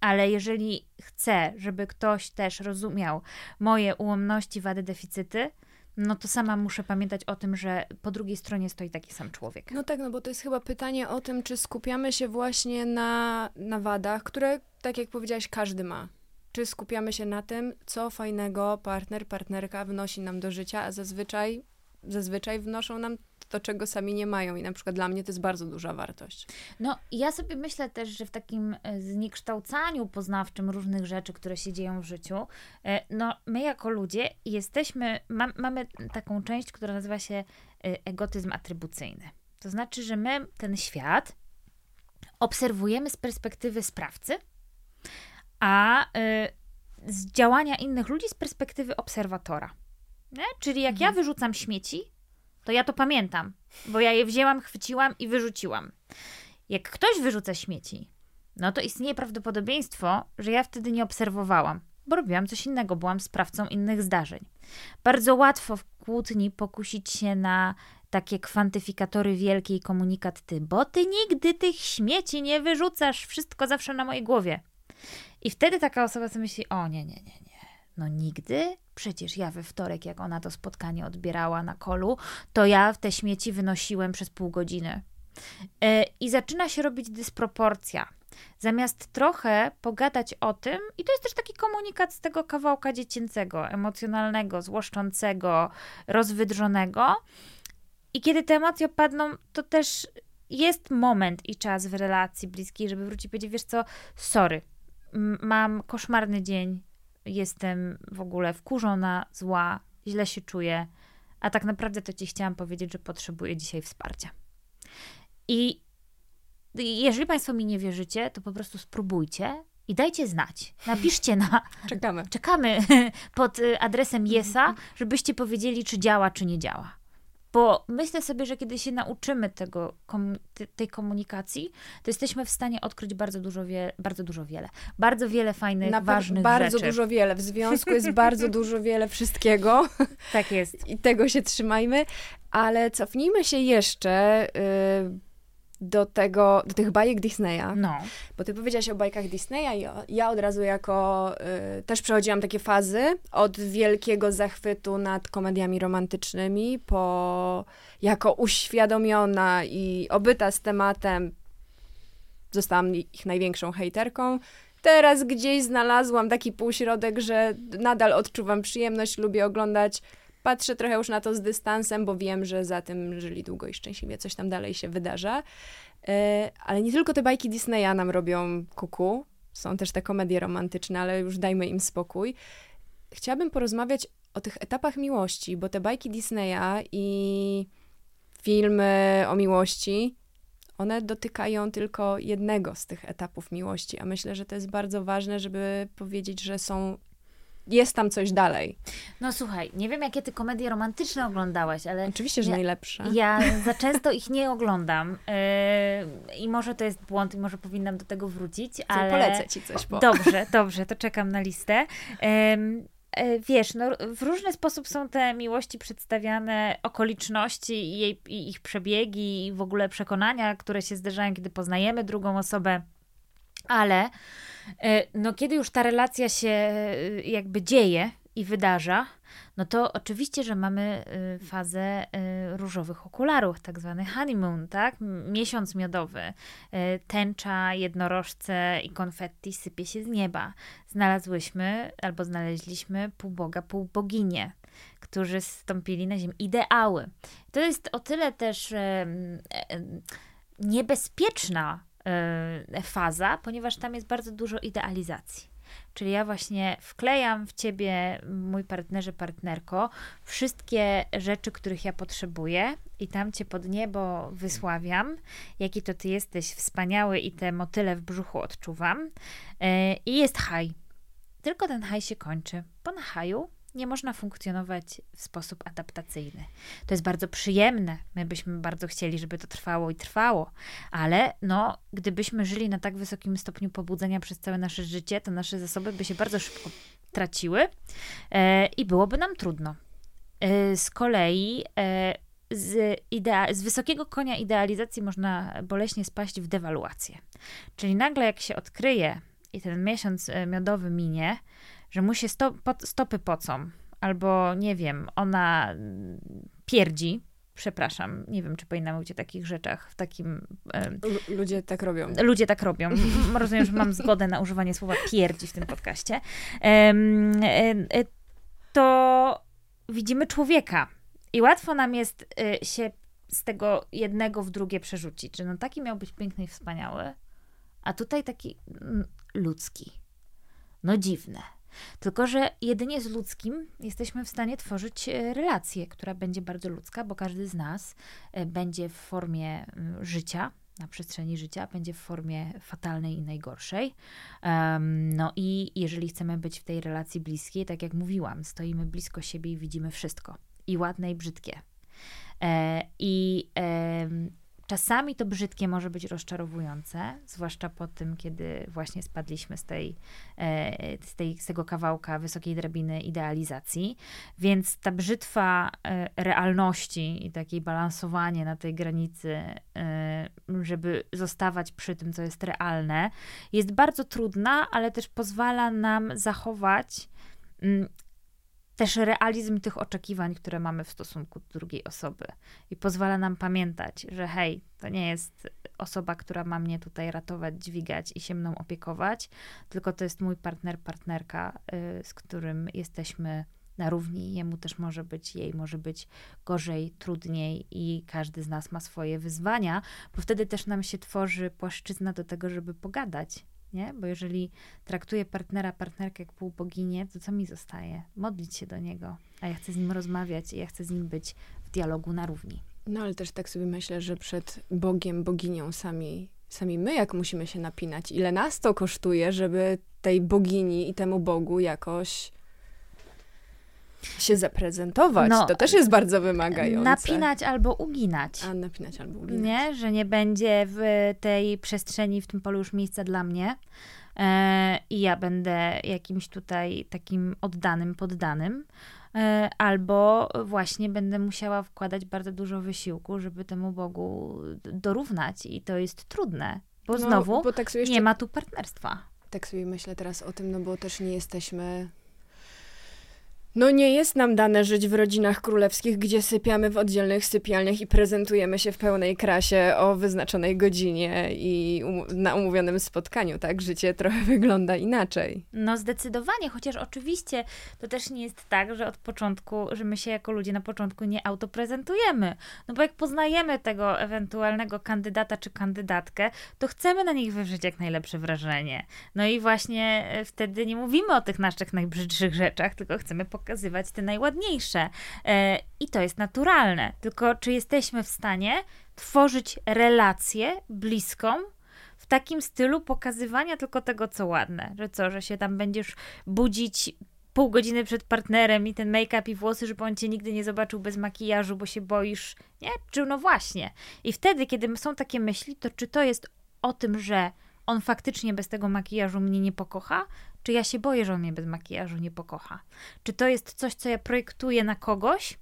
Ale jeżeli chcę, żeby ktoś też rozumiał moje ułomności, wady, deficyty, no to sama muszę pamiętać o tym, że po drugiej stronie stoi taki sam człowiek. No tak, no bo to jest chyba pytanie o tym, czy skupiamy się właśnie na, na wadach, które, tak jak powiedziałaś, każdy ma. Czy skupiamy się na tym, co fajnego partner, partnerka wnosi nam do życia, a zazwyczaj zazwyczaj wnoszą nam to, czego sami nie mają. I na przykład dla mnie to jest bardzo duża wartość. No, ja sobie myślę też, że w takim e, zniekształcaniu poznawczym różnych rzeczy, które się dzieją w życiu, e, no, my jako ludzie jesteśmy, ma, mamy taką część, która nazywa się e, egotyzm atrybucyjny. To znaczy, że my ten świat obserwujemy z perspektywy sprawcy, a z działania innych ludzi z perspektywy obserwatora. Nie? Czyli jak mhm. ja wyrzucam śmieci, to ja to pamiętam, bo ja je wzięłam, chwyciłam i wyrzuciłam. Jak ktoś wyrzuca śmieci, no to istnieje prawdopodobieństwo, że ja wtedy nie obserwowałam, bo robiłam coś innego, byłam sprawcą innych zdarzeń. Bardzo łatwo w kłótni pokusić się na takie kwantyfikatory wielkie i komunikat ty, bo ty nigdy tych śmieci nie wyrzucasz, wszystko zawsze na mojej głowie. I wtedy taka osoba sobie myśli, o nie, nie, nie, nie, no nigdy? Przecież ja we wtorek, jak ona to spotkanie odbierała na kolu, to ja te śmieci wynosiłem przez pół godziny. Yy, I zaczyna się robić dysproporcja. Zamiast trochę pogadać o tym, i to jest też taki komunikat z tego kawałka dziecięcego, emocjonalnego, złoszczącego, rozwydrzonego. I kiedy te emocje opadną, to też jest moment i czas w relacji bliskiej, żeby wrócić i powiedzieć, wiesz co, sorry, mam koszmarny dzień, jestem w ogóle wkurzona, zła, źle się czuję, a tak naprawdę to ci chciałam powiedzieć, że potrzebuję dzisiaj wsparcia. I jeżeli Państwo mi nie wierzycie, to po prostu spróbujcie i dajcie znać. Napiszcie na. Czekamy. Czekamy pod adresem Jesa, żebyście powiedzieli, czy działa, czy nie działa. Bo myślę sobie, że kiedy się nauczymy tego, tej komunikacji, to jesteśmy w stanie odkryć bardzo dużo, wie, bardzo dużo wiele. Bardzo wiele fajnych, Na ważnych bardzo rzeczy. Bardzo dużo wiele. W związku jest bardzo dużo wiele wszystkiego. Tak jest. I tego się trzymajmy. Ale cofnijmy się jeszcze. Yy do tego, do tych bajek Disneya. No. Bo ty powiedziałaś o bajkach Disneya i ja od razu jako, y, też przechodziłam takie fazy od wielkiego zachwytu nad komediami romantycznymi po, jako uświadomiona i obyta z tematem zostałam ich największą hejterką. Teraz gdzieś znalazłam taki półśrodek, że nadal odczuwam przyjemność, lubię oglądać patrzę trochę już na to z dystansem, bo wiem, że za tym żyli długo i szczęśliwie coś tam dalej się wydarza. E, ale nie tylko te bajki Disneya nam robią kuku, są też te komedie romantyczne, ale już dajmy im spokój. Chciałabym porozmawiać o tych etapach miłości, bo te bajki Disneya i filmy o miłości, one dotykają tylko jednego z tych etapów miłości, a myślę, że to jest bardzo ważne, żeby powiedzieć, że są jest tam coś dalej. No słuchaj, nie wiem, jakie ty komedie romantyczne oglądałaś, ale... Oczywiście, że ja, najlepsze. Ja za często ich nie oglądam yy, i może to jest błąd i może powinnam do tego wrócić, Co, ale... Polecę ci coś, bo... Dobrze, dobrze, to czekam na listę. Yy, wiesz, no, w różny sposób są te miłości przedstawiane, okoliczności i, jej, i ich przebiegi i w ogóle przekonania, które się zdarzają, kiedy poznajemy drugą osobę, ale E, no kiedy już ta relacja się e, jakby dzieje i wydarza, no to oczywiście, że mamy e, fazę różowych okularów, tak zwany honeymoon, tak? Miesiąc miodowy. Tęcza, jednorożce i konfetti sypie się z nieba. Znalazłyśmy albo znaleźliśmy pół boga, pół boginię, którzy stąpili na ziemię. Ideały. To jest o tyle też niebezpieczna faza, ponieważ tam jest bardzo dużo idealizacji. Czyli ja właśnie wklejam w ciebie, mój partnerze, partnerko, wszystkie rzeczy, których ja potrzebuję, i tam cię pod niebo wysławiam, jaki to ty jesteś wspaniały i te motyle w brzuchu odczuwam. E, I jest haj. Tylko ten haj się kończy. Po na haju nie można funkcjonować w sposób adaptacyjny. To jest bardzo przyjemne. My byśmy bardzo chcieli, żeby to trwało i trwało, ale no, gdybyśmy żyli na tak wysokim stopniu pobudzenia przez całe nasze życie, to nasze zasoby by się bardzo szybko traciły e, i byłoby nam trudno. E, z kolei e, z, idea- z wysokiego konia idealizacji można boleśnie spaść w dewaluację. Czyli nagle jak się odkryje i ten miesiąc e, miodowy minie, że mu się sto, stopy pocą, albo nie wiem, ona pierdzi, przepraszam, nie wiem, czy powinna mówić o takich rzeczach w takim... ludzie tak robią. Ludzie tak robią. Rozumiem, że mam zgodę na używanie słowa pierdzi w tym podcaście. E, e, to widzimy człowieka I łatwo nam jest y, się z tego jednego w drugie przerzucić, że no taki miał być piękny i wspaniały, a tutaj taki mm, ludzki. No dziwne. Tylko, że jedynie z ludzkim jesteśmy w stanie tworzyć e, relację, która będzie bardzo ludzka, bo każdy z nas e, będzie w formie mm, życia, na przestrzeni życia, będzie w formie fatalnej i najgorszej. No i jeżeli chcemy być w tej relacji bliskiej, tak jak mówiłam, stoimy blisko siebie i widzimy wszystko. I ładne, i brzydkie. E, I Czasami to brzydkie może być rozczarowujące, zwłaszcza po tym, kiedy właśnie spadliśmy z, tej, e, z, tej, z tego kawałka wysokiej drabiny idealizacji. Więc ta brzytwa e, realności i takie balansowanie na tej granicy, e, żeby zostawać przy tym, co jest realne, jest bardzo trudna, ale też pozwala nam zachować mm, też realizm tych oczekiwań, które mamy w stosunku do drugiej osoby. I pozwala nam pamiętać, że hej, to nie jest osoba, która ma mnie tutaj ratować, dźwigać i się mną opiekować, tylko to jest mój partner, partnerka, yy, z którym jesteśmy na równi. Jemu też może być, jej może być gorzej, trudniej i każdy z nas ma swoje wyzwania, bo wtedy też nam się tworzy płaszczyzna do tego, żeby pogadać nie? Bo jeżeli traktuję partnera, partnerkę jak półboginię, to co mi zostaje? Modlić się do niego, a ja chcę z nim rozmawiać i ja chcę z nim być w dialogu na równi. No ale też tak sobie myślę, że przed Bogiem, boginią sami, sami my jak musimy się napinać. Ile nas to kosztuje, żeby tej bogini i temu Bogu jakoś się zaprezentować. No, to też jest bardzo wymagające. Napinać albo uginać. A, napinać albo uginać. Nie, że nie będzie w tej przestrzeni, w tym polu już miejsca dla mnie. E, I ja będę jakimś tutaj takim oddanym, poddanym. E, albo właśnie będę musiała wkładać bardzo dużo wysiłku, żeby temu Bogu dorównać. I to jest trudne, bo no, znowu bo tak jeszcze... nie ma tu partnerstwa. Tak sobie myślę teraz o tym, no bo też nie jesteśmy no nie jest nam dane żyć w rodzinach królewskich, gdzie sypiamy w oddzielnych sypialniach i prezentujemy się w pełnej krasie o wyznaczonej godzinie i um na umówionym spotkaniu, tak? Życie trochę wygląda inaczej. No zdecydowanie, chociaż oczywiście to też nie jest tak, że od początku, że my się jako ludzie na początku nie autoprezentujemy. No bo jak poznajemy tego ewentualnego kandydata czy kandydatkę, to chcemy na nich wywrzeć jak najlepsze wrażenie. No i właśnie e, wtedy nie mówimy o tych naszych najbrzydszych rzeczach, tylko chcemy pokazać pokazywać te najładniejsze. E, I to jest naturalne. Tylko czy jesteśmy w stanie tworzyć relację bliską w takim stylu pokazywania tylko tego, co ładne? Że co, że się tam będziesz budzić pół godziny przed partnerem i ten make-up i włosy, żeby on cię nigdy nie zobaczył bez makijażu, bo się boisz, nie? Czy no właśnie. I wtedy, kiedy są takie myśli, to czy to jest o tym, że on faktycznie bez tego makijażu mnie nie pokocha, czy ja się boję, że on mnie bez makijażu nie pokocha? Czy to jest coś, co ja projektuję na kogoś?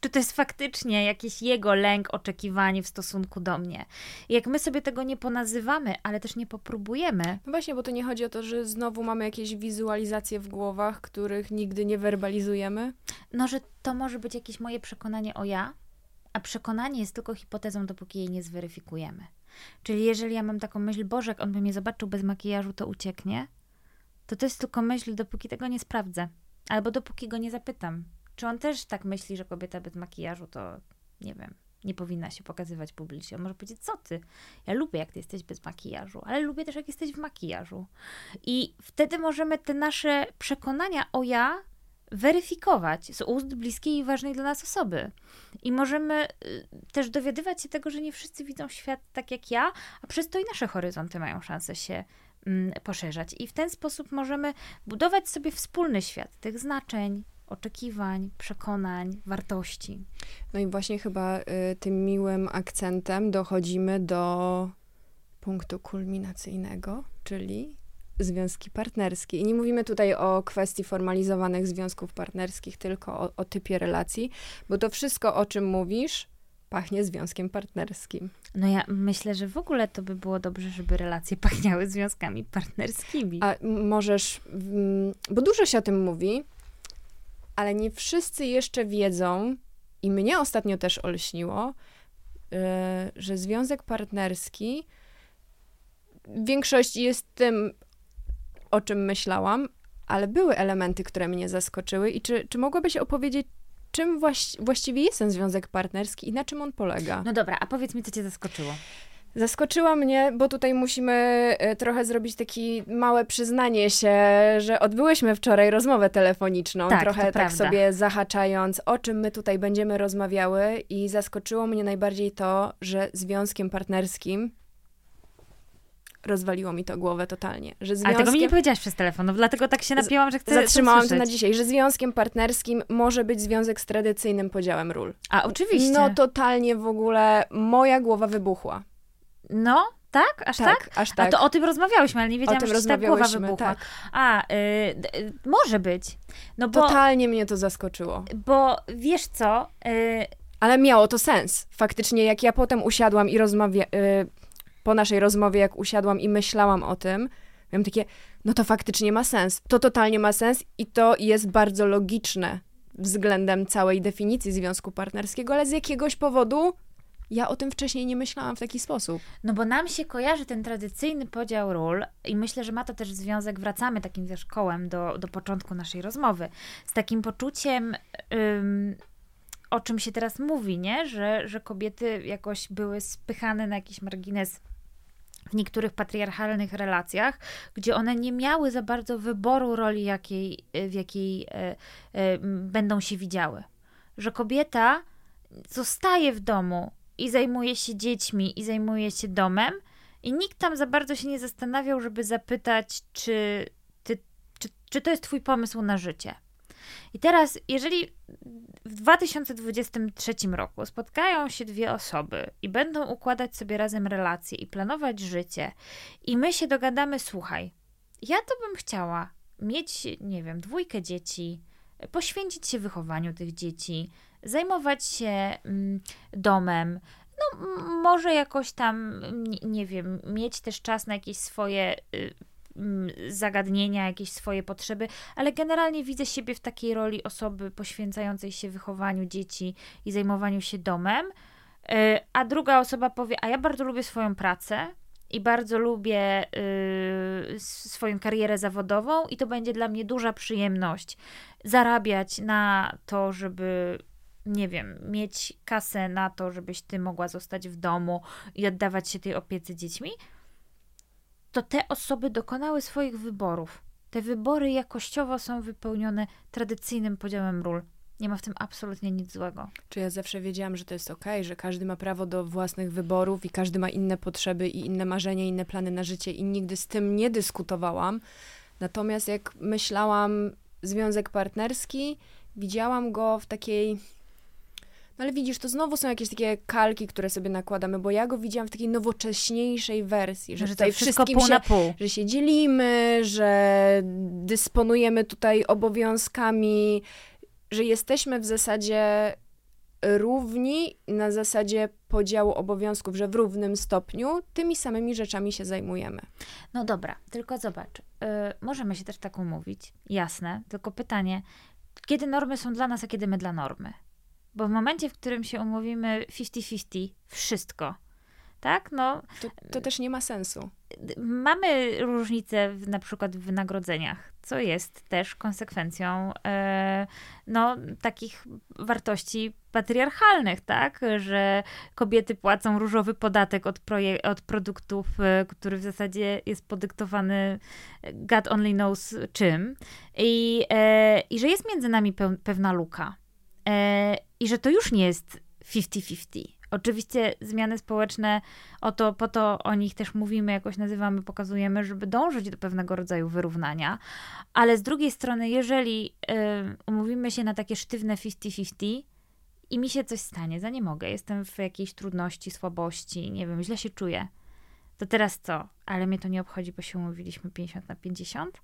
Czy to jest faktycznie jakiś jego lęk, oczekiwanie w stosunku do mnie? Jak my sobie tego nie ponazywamy, ale też nie popróbujemy. No właśnie, bo to nie chodzi o to, że znowu mamy jakieś wizualizacje w głowach, których nigdy nie werbalizujemy. No, że to może być jakieś moje przekonanie o ja, a przekonanie jest tylko hipotezą, dopóki jej nie zweryfikujemy. Czyli jeżeli ja mam taką myśl, Boże, jak on by mnie zobaczył bez makijażu, to ucieknie, to to jest tylko myśl, dopóki tego nie sprawdzę. Albo dopóki go nie zapytam. Czy on też tak myśli, że kobieta bez makijażu to, nie wiem, nie powinna się pokazywać publicznie. On może powiedzieć, co ty? Ja lubię, jak ty jesteś bez makijażu, ale lubię też, jak jesteś w makijażu. I wtedy możemy te nasze przekonania o ja weryfikować z ust bliskiej i ważnej dla nas osoby. I możemy y, też dowiadywać się tego, że nie wszyscy widzą świat tak jak ja, a przez to i nasze horyzonty mają szansę się mm, poszerzać. I w ten sposób możemy budować sobie wspólny świat tych znaczeń, oczekiwań, przekonań, wartości. No i właśnie chyba y, tym miłym akcentem dochodzimy do punktu kulminacyjnego, czyli związki partnerskie. I nie mówimy tutaj o kwestii formalizowanych związków partnerskich, tylko o, o typie relacji, bo to wszystko, o czym mówisz, pachnie związkiem partnerskim. No ja myślę, że w ogóle to by było dobrze, żeby relacje pachniały związkami partnerskimi. A możesz, bo dużo się o tym mówi, ale nie wszyscy jeszcze wiedzą, i mnie ostatnio też olśniło, yy, że związek partnerski w większości jest tym o czym myślałam, ale były elementy, które mnie zaskoczyły. I czy, czy mogłabyś opowiedzieć, czym właś, właściwie jest ten związek partnerski i na czym on polega? No dobra, a powiedz mi, co cię zaskoczyło. Zaskoczyła mnie, bo tutaj musimy e, trochę zrobić takie małe przyznanie się, że odbyłyśmy wczoraj rozmowę telefoniczną, Tak, trochę tak prawda. sobie zahaczając, o czym my tutaj będziemy rozmawiały i zaskoczyło mnie najbardziej to, że związkiem partnerskim rozwaliło mi to głowę totalnie, że Ale związkiem... tego mi nie powiedziałaś przez telefon, no dlatego tak się napięłam, że chcę Zatrzymałam to na dzisiaj, że związkiem partnerskim może być związek z tradycyjnym podziałem ról. A oczywiście. No totalnie w ogóle moja głowa wybuchła. No, tak? Aż tak? aż A tak. to o tym rozmawiałyśmy, ale nie o wiedziałam, tym że ta głowa wybuchła. tak. A, y, y, może być. No bo, Totalnie mnie to zaskoczyło. bo wiesz co, y, Ale miało to sens. Faktycznie, jak ja potem usiadłam i rozmawia... po naszej rozmowie, jak usiadłam i myślałam o tym, miałam takie, no to faktycznie ma sens. To totalnie ma sens i to jest bardzo logiczne względem całej definicji związku partnerskiego, ale z jakiegoś powodu ja o tym wcześniej nie myślałam w taki sposób. No bo nam się kojarzy ten tradycyjny podział ról i myślę, że ma to też związek, wracamy takim wiesz kołem do, do początku naszej rozmowy, z takim poczuciem, ym, o czym się teraz mówi, nie? Że, że kobiety jakoś były spychane na jakiś margines w niektórych patriarchalnych relacjach, gdzie one nie miały za bardzo wyboru roli, jakiej, w jakiej e, e, będą się widziały. Że kobieta zostaje w domu i zajmuje się dziećmi i zajmuje się domem i nikt tam za bardzo się nie zastanawiał, żeby zapytać, czy, ty, czy, czy to jest twój pomysł na życie. I teraz, jeżeli w 2023 roku spotkają się dwie osoby i będą układać sobie razem relacje i planować życie, i my się dogadamy, słuchaj, ja to bym chciała mieć, nie wiem, dwójkę dzieci, poświęcić się wychowaniu tych dzieci, zajmować się mm, domem, no może jakoś tam, nie, nie wiem, mieć też czas na jakieś swoje y, zagadnienia, jakieś swoje potrzeby, ale generalnie widzę siebie w takiej roli osoby poświęcającej się wychowaniu dzieci i zajmowaniu się domem, y, a druga osoba powie, a ja bardzo lubię swoją pracę i bardzo lubię y, swoją karierę zawodową i to będzie dla mnie duża przyjemność zarabiać na to, żeby nie wiem, mieć kasę na to, żebyś ty mogła zostać w domu i oddawać się tej opiece dziećmi, to te osoby dokonały swoich wyborów. Te wybory jakościowo są wypełnione tradycyjnym podziałem ról. Nie ma w tym absolutnie nic złego. Czy ja zawsze wiedziałam, że to jest okej, że każdy ma prawo do własnych wyborów i każdy ma inne potrzeby i inne marzenia, inne plany na życie i nigdy z tym nie dyskutowałam. Natomiast jak myślałam związek partnerski, widziałam go w takiej no ale widzisz, to znowu są jakieś takie kalki, które sobie nakładamy, bo ja go widziałam w takiej nowocześniejszej wersji, że, Że tutaj to wszystko wszystkim się na pół. że się dzielimy, że dysponujemy tutaj obowiązkami, że jesteśmy w zasadzie równi na zasadzie podziału obowiązków, że w równym stopniu tymi samymi rzeczami się zajmujemy. No dobra, tylko zobacz. y, możemy się też tak umówić, jasne, tylko pytanie, kiedy normy są dla nas, a kiedy my dla normy? Bo w momencie, w którym się umówimy 50-50, wszystko, tak? No, To, to też nie ma sensu. mamy różnice w, na przykład w wynagrodzeniach, co jest też konsekwencją e, no, takich wartości patriarchalnych, tak? Że kobiety płacą różowy podatek od, proje- od produktów, e, który w zasadzie jest podyktowany God only knows czym. I, e, i że jest między nami peł- pewna luka. E, I że to już nie jest 50-50. Oczywiście zmiany społeczne, o to, po to o nich też mówimy, jakoś nazywamy, pokazujemy, żeby dążyć do pewnego rodzaju wyrównania, ale z drugiej strony, jeżeli y, umówimy się na takie sztywne 50-50 i mi się coś stanie, za nie mogę, jestem w jakiejś trudności, słabości, nie wiem, źle się czuję, to teraz co? Ale mnie to nie obchodzi, bo się umówiliśmy 50 na 50?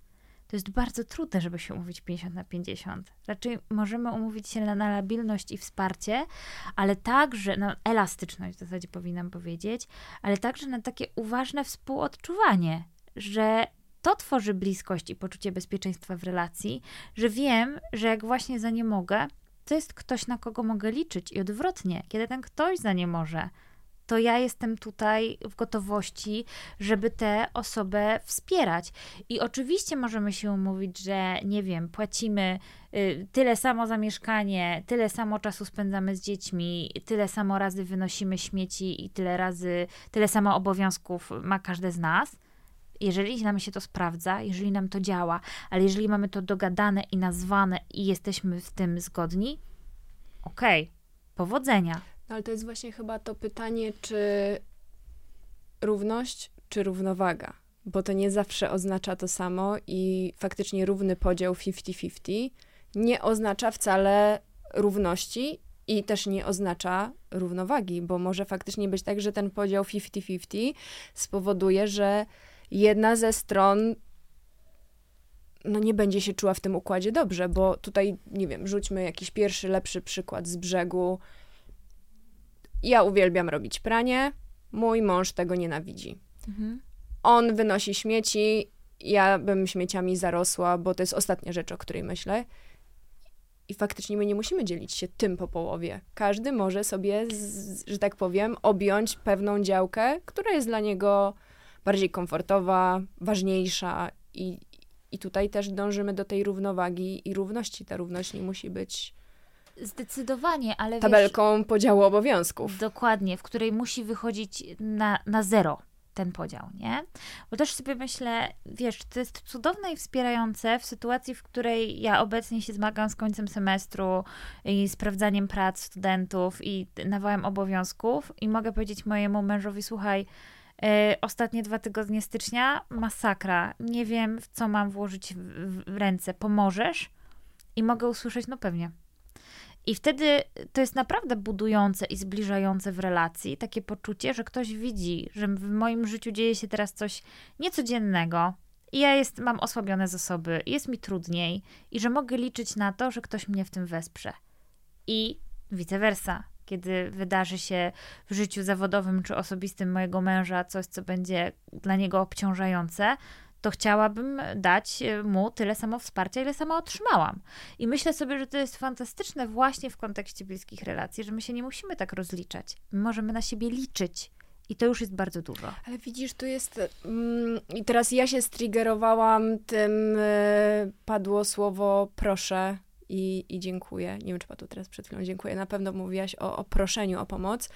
To jest bardzo trudne, żeby się umówić 50 na 50. Raczej możemy umówić się na, na labilność i wsparcie, ale także, no elastyczność w zasadzie powinnam powiedzieć, ale także na takie uważne współodczuwanie, że to tworzy bliskość i poczucie bezpieczeństwa w relacji, że wiem, że jak właśnie za nie mogę, to jest ktoś, na kogo mogę liczyć i odwrotnie, kiedy ten ktoś za nie może, to ja jestem tutaj w gotowości, żeby tę osobę wspierać. I oczywiście możemy się umówić, że nie wiem, płacimy y, tyle samo za mieszkanie, tyle samo czasu spędzamy z dziećmi, tyle samo razy wynosimy śmieci i tyle razy, tyle samo obowiązków ma każde z nas. Jeżeli nam się to sprawdza, jeżeli nam to działa, ale jeżeli mamy to dogadane i nazwane i jesteśmy w tym zgodni, okej, okay, powodzenia. No ale to jest właśnie chyba to pytanie, czy równość, czy równowaga. Bo to nie zawsze oznacza to samo i faktycznie równy podział 50-50 nie oznacza wcale równości i też nie oznacza równowagi, bo może faktycznie być tak, że ten podział 50-50 spowoduje, że jedna ze stron no nie będzie się czuła w tym układzie dobrze, bo tutaj, nie wiem, rzućmy jakiś pierwszy, lepszy przykład z brzegu. Ja uwielbiam robić pranie, mój mąż tego nienawidzi. Mhm. On wynosi śmieci, ja bym śmieciami zarosła, bo to jest ostatnia rzecz, o której myślę. I faktycznie my nie musimy dzielić się tym po połowie. Każdy może sobie, z, że tak powiem, objąć pewną działkę, która jest dla niego bardziej komfortowa, ważniejsza i, i tutaj też dążymy do tej równowagi i równości. Ta równość nie musi być Zdecydowanie, ale tabelką wiesz, podziału obowiązków. Dokładnie, w której musi wychodzić na, na zero ten podział, nie? Bo też sobie myślę, wiesz, to jest cudowne i wspierające w sytuacji, w której ja obecnie się zmagam z końcem semestru i sprawdzaniem prac studentów i nawałem obowiązków i mogę powiedzieć mojemu mężowi, słuchaj, yy, ostatnie dwa tygodnie stycznia, masakra, nie wiem, w co mam włożyć w, w ręce, pomożesz? I mogę usłyszeć, no pewnie. I wtedy to jest naprawdę budujące i zbliżające w relacji takie poczucie, że ktoś widzi, że w moim życiu dzieje się teraz coś niecodziennego i ja jest, mam osłabione zasoby, jest mi trudniej i że mogę liczyć na to, że ktoś mnie w tym wesprze. I vice versa. Kiedy wydarzy się w życiu zawodowym czy osobistym mojego męża coś, co będzie dla niego obciążające, to chciałabym dać e, mu tyle samo wsparcia, ile sama otrzymałam. I myślę sobie, że to jest fantastyczne właśnie w kontekście bliskich relacji, że my się nie musimy tak rozliczać. My możemy na siebie liczyć. I to już jest bardzo dużo. Ale widzisz, tu jest. Mm, I teraz ja się striggerowałam tym, y, padło słowo proszę i, i dziękuję. Nie wiem, czy padło teraz przed chwilą dziękuję. Na pewno mówiłaś o, o proszeniu o pomoc.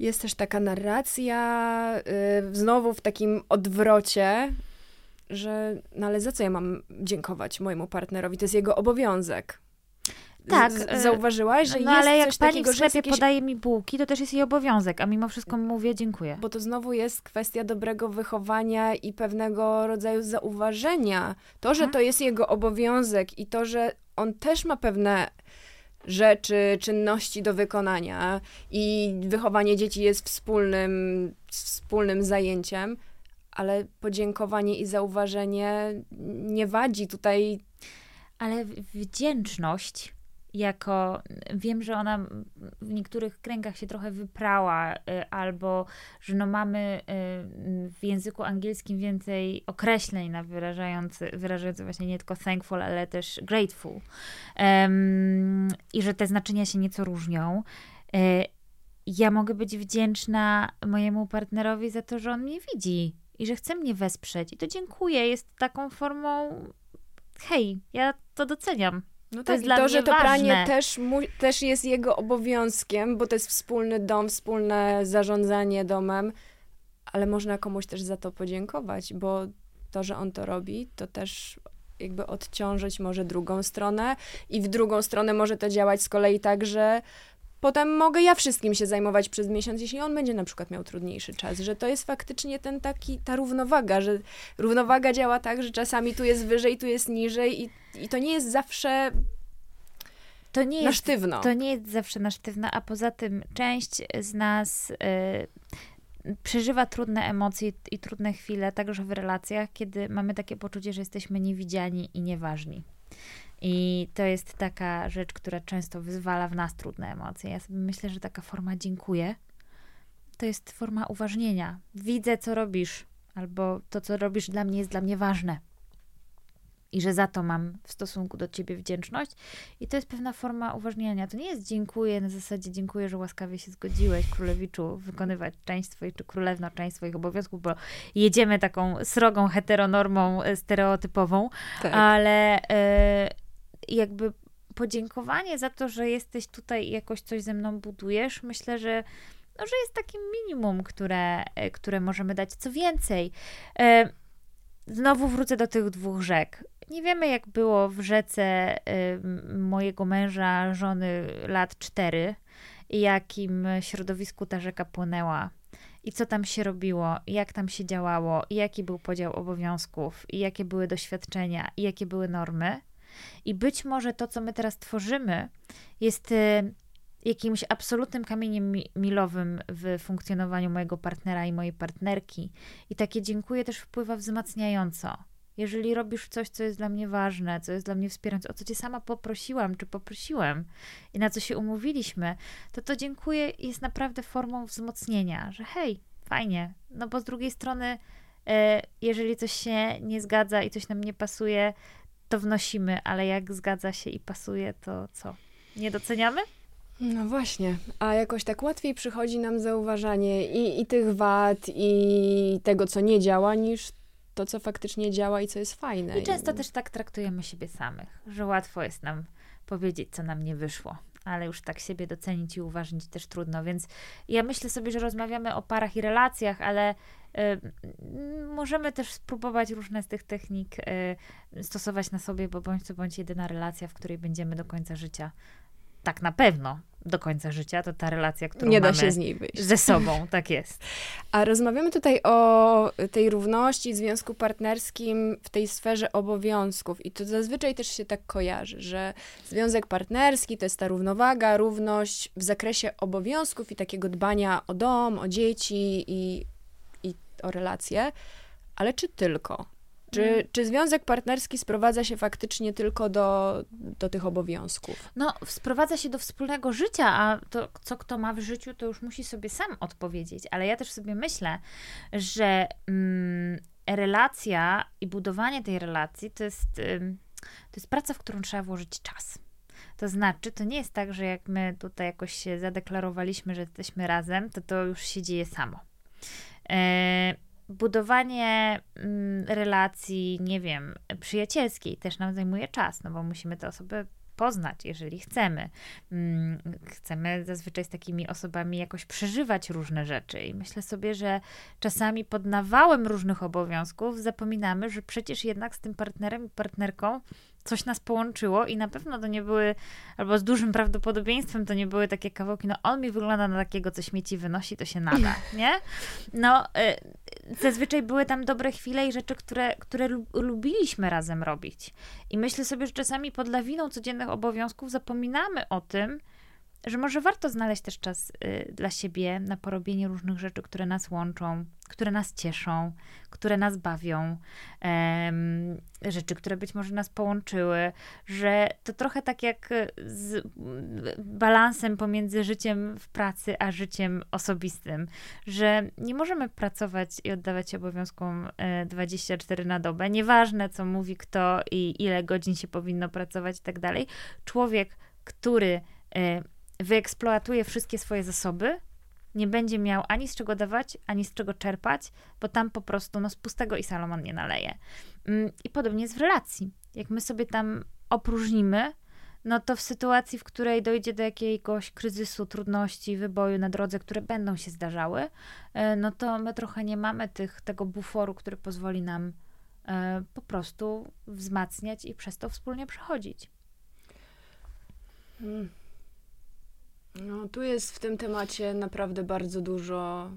Jest też taka narracja, yy, znowu w takim odwrocie, że no ale za co ja mam dziękować mojemu partnerowi? To jest jego obowiązek. Tak. Z, y, zauważyłaś, że no, jest ale jak coś pani takiego, w sklepie jakieś... podaje mi bułki, to też jest jej obowiązek, a mimo wszystko mówię dziękuję. Bo to znowu jest kwestia dobrego wychowania i pewnego rodzaju zauważenia. To, że hmm? to jest jego obowiązek i to, że on też ma pewne rzeczy, czynności do wykonania i wychowanie dzieci jest wspólnym, wspólnym zajęciem, ale podziękowanie i zauważenie nie wadzi tutaj. Ale wdzięczność jako wiem, że ona w niektórych kręgach się trochę wyprała, y, albo że no mamy y, w języku angielskim więcej określeń na wyrażający, wyrażający właśnie nie tylko thankful, ale też grateful. Um, I że te znaczenia się nieco różnią. Y, ja mogę być wdzięczna mojemu partnerowi za to, że on mnie widzi i że chce mnie wesprzeć. I to dziękuję. Jest taką formą hej, ja to doceniam. No to tak, to, że to ważne. pranie też, mu, też jest jego obowiązkiem, bo to jest wspólny dom, wspólne zarządzanie domem, ale można komuś też za to podziękować, bo to, że on to robi, to też jakby odciążyć może drugą stronę i w drugą stronę może to działać z kolei tak, że potem mogę ja wszystkim się zajmować przez miesiąc, jeśli on będzie na przykład miał trudniejszy czas, że to jest faktycznie ten taki, ta równowaga, że równowaga działa tak, że czasami tu jest wyżej, tu jest niżej i, i to nie jest zawsze to nie na sztywno. To nie jest zawsze na sztywno, a poza tym część z nas y, przeżywa trudne emocje i trudne chwile, także w relacjach, kiedy mamy takie poczucie, że jesteśmy niewidziani i nieważni. I to jest taka rzecz, która często wyzwala w nas trudne emocje. Ja sobie myślę, że taka forma dziękuję to jest forma uważnienia. Widzę, co robisz, albo to, co robisz dla mnie, jest dla mnie ważne. i że za to mam w stosunku do ciebie wdzięczność. I to jest pewna forma uważniania. To nie jest dziękuję na zasadzie dziękuję, że łaskawie się zgodziłeś, królewiczu, wykonywać część swoich, czy królewna część swoich obowiązków, bo jedziemy taką srogą heteronormą e, stereotypową, tak. ale e, jakby podziękowanie za to, że jesteś tutaj i jakoś coś ze mną budujesz, myślę, że no, że jest takim minimum, które, e, które możemy dać. Co więcej, e, znowu wrócę do tych dwóch rzek. Nie wiemy, jak było w rzece y, mojego męża, żony lat cztery i jakim środowisku ta rzeka płynęła i co tam się robiło, i jak tam się działało, i jaki był podział obowiązków, i jakie były doświadczenia, i jakie były normy. I być może to, co my teraz tworzymy, jest y, jakimś absolutnym kamieniem milowym w funkcjonowaniu mojego partnera i mojej partnerki. I takie dziękuję też wpływa wzmacniająco. Jeżeli robisz coś, co jest dla mnie ważne, co jest dla mnie wspierające, o co cię sama poprosiłam, czy poprosiłem i na co się umówiliśmy, to to dziękuję jest naprawdę formą wzmocnienia, że hej, fajnie. No bo z drugiej strony, e, jeżeli coś się nie zgadza i coś nam nie pasuje, to wnosimy, ale jak zgadza się i pasuje, to co? Nie doceniamy? No właśnie, a jakoś tak łatwiej przychodzi nam zauważanie i, i tych wad, i tego, co nie działa, niż to, co faktycznie działa i co jest fajne. I często też tak traktujemy siebie samych, że łatwo jest nam powiedzieć, co nam nie wyszło, ale już tak siebie docenić i uważnić też trudno. Więc ja myślę sobie, że rozmawiamy o parach i relacjach, ale y, możemy też spróbować różne z tych technik y, stosować na sobie, bo bądź co bądź jedyna relacja, w której będziemy do końca życia tak na pewno do końca życia, to ta relacja, którą Nie da się z niej wyjść. Ze sobą, tak jest. A rozmawiamy tutaj o tej równości, związku partnerskim w tej sferze obowiązków. I to zazwyczaj też się tak kojarzy, że związek partnerski to jest ta równowaga, równość w zakresie obowiązków i takiego dbania o dom, o dzieci i, i o relacje. Ale czy tylko? Czy, mm. czy związek partnerski sprowadza się faktycznie tylko do, do tych obowiązków? No, sprowadza się do wspólnego życia, a to, co kto ma w życiu, to już musi sobie sam odpowiedzieć. Ale ja też sobie myślę, że mm, relacja i budowanie tej relacji to jest, to jest praca, w którą trzeba włożyć czas. To znaczy, to nie jest tak, że jak my tutaj jakoś się zadeklarowaliśmy, że jesteśmy razem, to to już się dzieje samo. Yy, budowanie mm, relacji, nie wiem, przyjacielskiej też nam zajmuje czas, no bo musimy te osoby poznać, jeżeli chcemy. Mm, chcemy zazwyczaj z takimi osobami jakoś przeżywać różne rzeczy. I myślę sobie, że czasami pod nawałem różnych obowiązków zapominamy, że przecież jednak z tym partnerem i partnerką coś nas połączyło i na pewno to nie były, albo z dużym prawdopodobieństwem to nie były takie kawałki, no on mi wygląda na takiego, co śmieci wynosi, to się nada, nie? No, y, zazwyczaj były tam dobre chwile i rzeczy, które, które lubiliśmy razem robić. I myślę sobie, że czasami pod lawiną codziennych obowiązków zapominamy o tym, że może warto znaleźć też czas y, dla siebie na porobienie różnych rzeczy, które nas łączą, które nas cieszą, które nas bawią, rzeczy, które być może nas połączyły, że to trochę tak jak z balansem pomiędzy życiem w pracy a życiem osobistym, że nie możemy pracować i oddawać się obowiązkom 24 e, na dobę, nieważne co mówi kto i ile godzin się powinno pracować i tak dalej. Człowiek, który e, wyeksploatuje wszystkie swoje zasoby, nie będzie miał ani z czego dawać, ani z czego czerpać, bo tam po prostu no, z pustego i Salomon nie naleje. Mm, I podobnie jest w relacji. Jak my sobie tam opróżnimy, no to w sytuacji, w której dojdzie do jakiegoś kryzysu, trudności, wyboju na drodze, które będą się zdarzały, e, no to my trochę nie mamy tych, tego buforu, który pozwoli nam e, po prostu wzmacniać i przez to wspólnie przechodzić. Hmm. No, tu jest w tym temacie naprawdę bardzo dużo,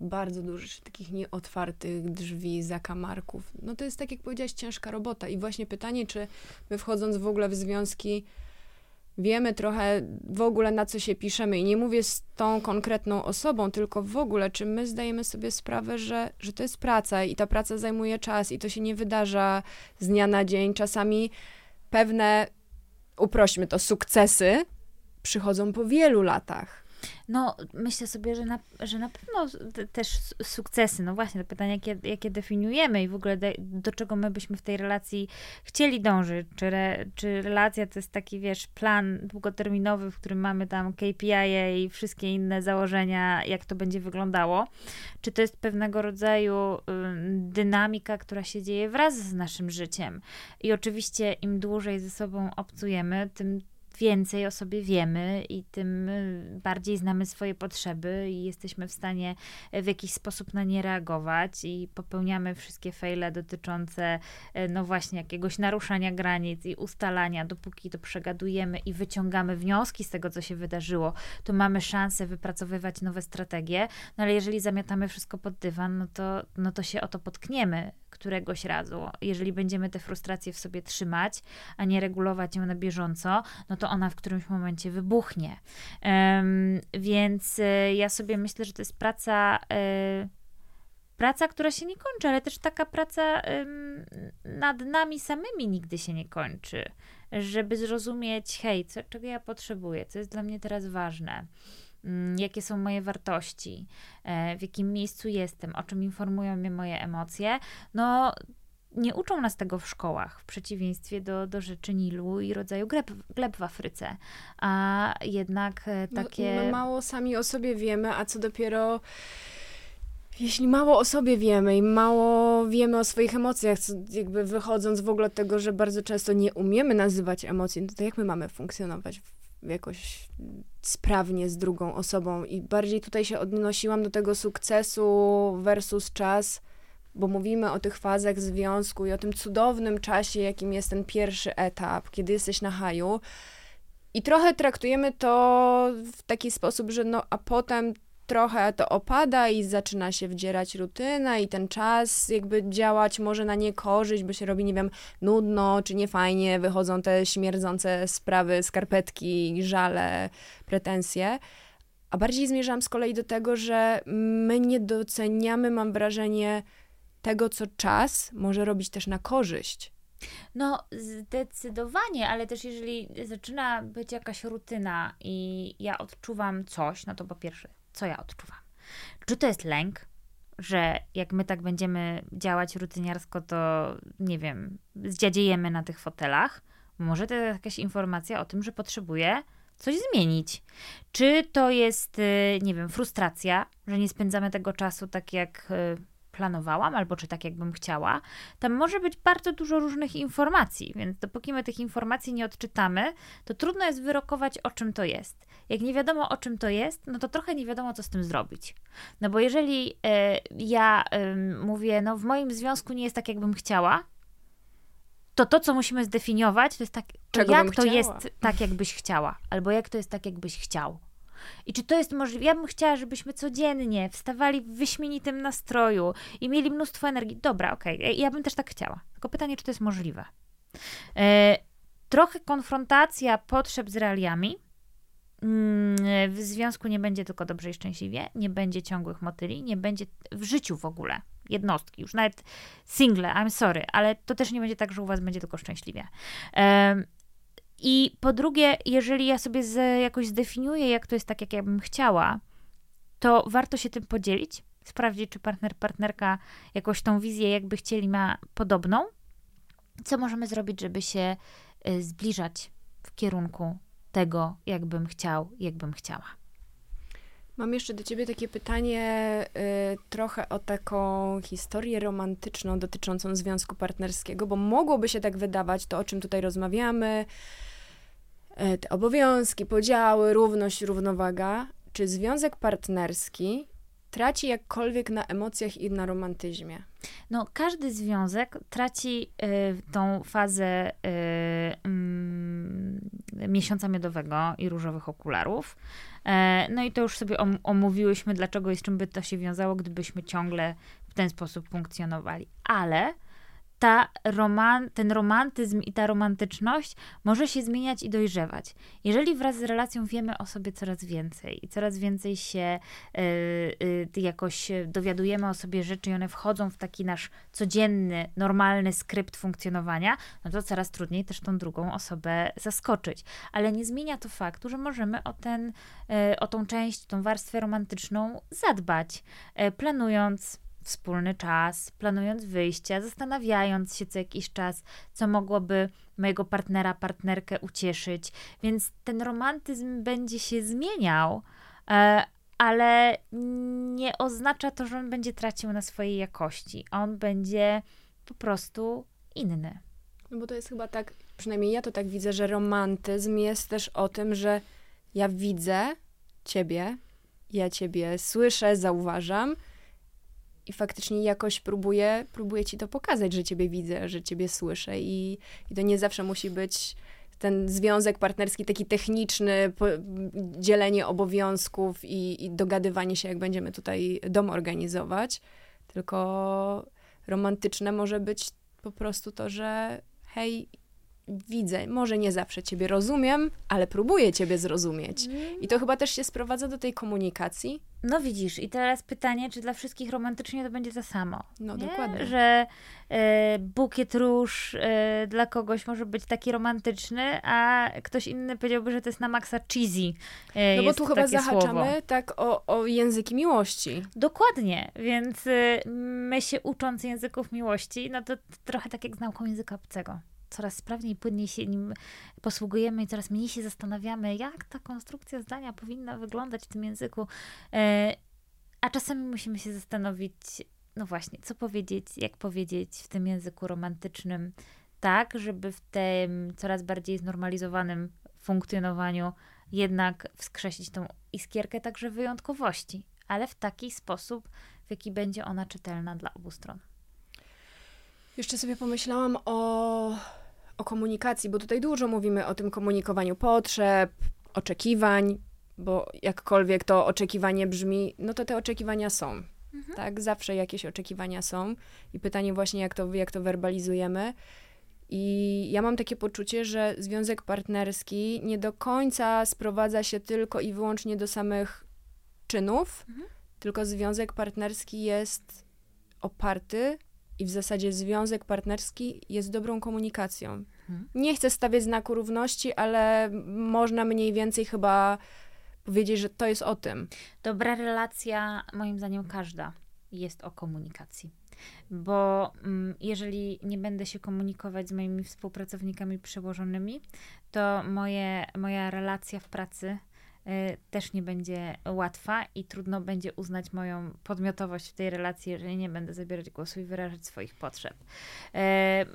bardzo dużo takich nieotwartych drzwi, zakamarków. No to jest, tak jak powiedziałaś, ciężka robota. I właśnie pytanie, czy my wchodząc w ogóle w związki, wiemy trochę w ogóle na co się piszemy. I nie mówię z tą konkretną osobą, tylko w ogóle, czy my zdajemy sobie sprawę, że, że to jest praca i ta praca zajmuje czas i to się nie wydarza z dnia na dzień. Czasami pewne, uprośmy to, sukcesy przychodzą po wielu latach. No, myślę sobie, że na, że na pewno też sukcesy, no właśnie, to pytanie, jakie, jakie definiujemy i w ogóle de, do czego my byśmy w tej relacji chcieli dążyć. Czy, re, czy relacja to jest taki, wiesz, plan długoterminowy, w którym mamy tam KPI i wszystkie inne założenia, jak to będzie wyglądało? Czy to jest pewnego rodzaju dynamika, która się dzieje wraz z naszym życiem? I oczywiście im dłużej ze sobą obcujemy, tym więcej o sobie wiemy i tym y, bardziej znamy swoje potrzeby i jesteśmy w stanie w jakiś sposób na nie reagować i popełniamy wszystkie fejle dotyczące y, no właśnie jakiegoś naruszania granic i ustalania, dopóki to przegadujemy i wyciągamy wnioski z tego, co się wydarzyło, to mamy szansę wypracowywać nowe strategie, no ale jeżeli zamiatamy wszystko pod dywan, no to, no to się o to potkniemy któregoś razu. Jeżeli będziemy te frustracje w sobie trzymać, a nie regulować ją na bieżąco, no to ona w którymś momencie wybuchnie. Więc y, ja sobie myślę, że to jest praca. Y, praca, która się nie kończy, ale też taka praca nad nami samymi nigdy się nie kończy. Żeby zrozumieć, hej, co, czego ja potrzebuję, co jest dla mnie teraz ważne. Mm, jakie są moje wartości, e, w jakim miejscu jestem, o czym informują mnie moje emocje, no nie uczą nas tego w szkołach, w przeciwieństwie do, do rzeczy Nilu i rodzaju gleb, gleb w Afryce. A jednak e, no, takie. No, my mało sami o sobie wiemy, a co dopiero. Jeśli mało o sobie wiemy i mało wiemy o swoich emocjach, jakby wychodząc w ogóle od tego, że bardzo często nie umiemy nazywać emocji, no to jak my mamy funkcjonować jakoś sprawnie z drugą osobą i bardziej tutaj się odnosiłam do tego sukcesu versus czas, bo mówimy o tych fazach związku i o tym cudownym czasie, jakim jest ten pierwszy etap, kiedy jesteś na haju. I trochę traktujemy to w taki sposób, że no a potem trochę to opada i zaczyna się wdzierać rutyna i ten czas jakby działać może na niekorzyść, bo się robi, nie wiem, nudno czy niefajnie, wychodzą te śmierdzące sprawy, skarpetki, żale, pretensje. A bardziej zmierzam z kolei do tego, że my nie doceniamy, mam wrażenie, tego, co czas może robić też na korzyść. No, zdecydowanie, ale też jeżeli zaczyna być jakaś rutyna i ja odczuwam coś, no to po pierwsze co ja odczuwam. Czy to jest lęk, że jak my tak będziemy działać rutyniarsko, to nie wiem, zdziadziejemy na tych fotelach? Może to jest jakaś informacja o tym, że potrzebuję coś zmienić. Czy to jest, y, nie wiem, frustracja, że nie spędzamy tego czasu tak jak y, planowałam, albo czy tak, jakbym chciała, tam może być bardzo dużo różnych informacji, więc dopóki my tych informacji nie odczytamy, to trudno jest wyrokować, o czym to jest. Jak nie wiadomo, o czym to jest, no to trochę nie wiadomo, co z tym zrobić. No bo jeżeli y, ja y, mówię, no w moim związku nie jest tak, jakbym chciała, to to, co musimy zdefiniować, to jest tak, to jak to chciała? jest tak, jakbyś chciała, albo jak to jest tak, jakbyś chciał. I czy to jest możliwe? Ja bym chciała, żebyśmy codziennie wstawali w wyśmienitym nastroju i mieli mnóstwo energii. Dobra, okej, okay. ja bym też tak chciała. Tylko pytanie, czy to jest możliwe? E, trochę konfrontacja potrzeb z realiami. Mm, w związku nie będzie tylko dobrze i szczęśliwie, nie będzie ciągłych motyli, nie będzie w życiu w ogóle jednostki, już nawet single, I'm sorry, ale to też nie będzie tak, że u was będzie tylko szczęśliwie. I po drugie, jeżeli ja sobie z, jakoś zdefiniuję, jak to jest tak, jak ja bym chciała, to warto się tym podzielić, sprawdzić, czy partner, partnerka jakoś tą wizję, jakby chcieli, ma podobną. Co możemy zrobić, żeby się y, zbliżać w kierunku tego, jakbym chciał, jakbym chciała. Mam jeszcze do ciebie takie pytanie, y, trochę o taką historię romantyczną dotyczącą związku partnerskiego, bo mogłoby się tak wydawać, to o czym tutaj rozmawiamy, te obowiązki, podziały, równość, równowaga, czy związek partnerski traci jakkolwiek na emocjach i na romantyzmie? No, każdy związek traci y, tą fazę y, y, miesiąca miodowego i różowych okularów. no i to już sobie om omówiłyśmy, dlaczego i z czym by to się wiązało, gdybyśmy ciągle w ten sposób funkcjonowali. Ale ta roman, ten romantyzm i ta romantyczność może się zmieniać i dojrzewać. Jeżeli wraz z relacją wiemy o sobie coraz więcej i coraz więcej się y, y, jakoś dowiadujemy o sobie rzeczy i one wchodzą w taki nasz codzienny, normalny skrypt funkcjonowania, no to coraz trudniej też tą drugą osobę zaskoczyć. Ale nie zmienia to faktu, że możemy o, ten, y, o tą część, tą warstwę romantyczną zadbać, planując wspólny czas, planując wyjścia, zastanawiając się co jakiś czas, co mogłoby mojego partnera, partnerkę ucieszyć. Więc ten romantyzm będzie się zmieniał, e, ale nie oznacza to, że on będzie tracił na swojej jakości. On będzie po prostu inny. No bo to jest chyba tak, przynajmniej ja to tak widzę, że romantyzm jest też o tym, że ja widzę ciebie, ja ciebie słyszę, zauważam, i faktycznie jakoś próbuję, próbuję ci to pokazać, że ciebie widzę, że ciebie słyszę i, i to nie zawsze musi być ten związek partnerski taki techniczny, po, dzielenie obowiązków i, i dogadywanie się, jak będziemy tutaj dom organizować, tylko romantyczne może być po prostu to, że hej, widzę, może nie zawsze ciebie rozumiem, ale próbuję ciebie zrozumieć. I to chyba też się sprowadza do tej komunikacji. No widzisz, i teraz pytanie, czy dla wszystkich romantycznie to będzie to samo? No nie? dokładnie. Że e, bukiet róż e, dla kogoś może być taki romantyczny, a ktoś inny powiedziałby, że to jest na maksa cheesy. E, no bo tu chyba zahaczamy słowo. tak o, o języki miłości. Dokładnie, więc my się ucząc języków miłości, no to trochę tak jak z nauką języka obcego coraz sprawniej, płynniej się nim posługujemy i coraz mniej się zastanawiamy, jak ta konstrukcja zdania powinna wyglądać w tym języku. E, a czasami musimy się zastanowić, no właśnie, co powiedzieć, jak powiedzieć w tym języku romantycznym, tak, żeby w tym coraz bardziej znormalizowanym funkcjonowaniu jednak wskrzesić tą iskierkę także wyjątkowości, ale w taki sposób, w jaki będzie ona czytelna dla obu stron. Jeszcze sobie pomyślałam o o komunikacji, bo tutaj dużo mówimy o tym komunikowaniu potrzeb, oczekiwań, bo jakkolwiek to oczekiwanie brzmi, no to te oczekiwania są. Mhm. Tak, zawsze jakieś oczekiwania są i pytanie właśnie, jak to, jak to werbalizujemy. I ja mam takie poczucie, że związek partnerski nie do końca sprowadza się tylko i wyłącznie do samych czynów, mhm. tylko związek partnerski jest oparty i w zasadzie związek partnerski jest dobrą komunikacją. Mhm. Nie chcę stawiać znaku równości, ale można mniej więcej chyba powiedzieć, że to jest o tym. Dobra relacja, moim zdaniem, każda jest o komunikacji. Bo mm, jeżeli nie będę się komunikować z moimi współpracownikami przełożonymi, to moje, moja relacja w pracy też nie będzie łatwa i trudno będzie uznać moją podmiotowość w tej relacji, jeżeli nie będę zabierać głosu i wyrażać swoich potrzeb. Y,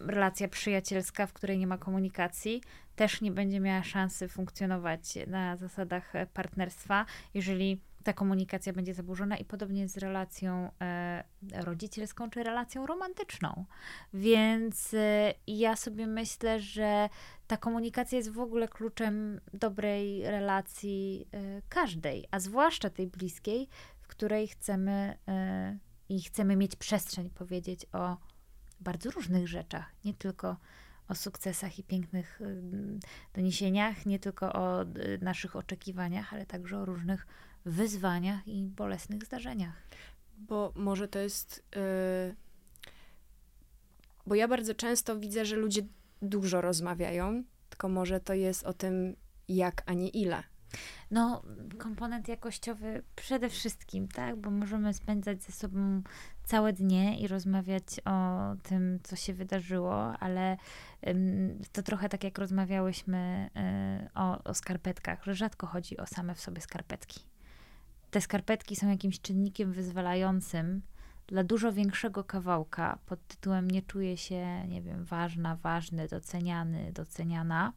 relacja przyjacielska, w której nie ma komunikacji, też nie będzie miała szansy funkcjonować na zasadach partnerstwa, jeżeli ta komunikacja będzie zaburzona i podobnie z relacją e, rodzicielską czy relacją romantyczną. Więc e, ja sobie myślę, że ta komunikacja jest w ogóle kluczem dobrej relacji e, każdej, a zwłaszcza tej bliskiej, w której chcemy e, i chcemy mieć przestrzeń powiedzieć o bardzo różnych rzeczach, nie tylko o sukcesach i pięknych e, doniesieniach, nie tylko o e, naszych oczekiwaniach, ale także o różnych wyzwaniach i bolesnych zdarzeniach. Bo może to jest. Yy... Bo ja bardzo często widzę, że ludzie dużo rozmawiają, tylko może to jest o tym, jak, a nie ile. No, komponent jakościowy przede wszystkim, tak, bo możemy spędzać ze sobą całe dnie i rozmawiać o tym, co się wydarzyło, ale to trochę tak jak rozmawiałyśmy y, o, o skarpetkach, że rzadko chodzi o same w sobie skarpetki te skarpetki są jakimś czynnikiem wyzwalającym dla dużo większego kawałka pod tytułem nie czuję się, nie wiem, ważna, ważny, doceniany, doceniana.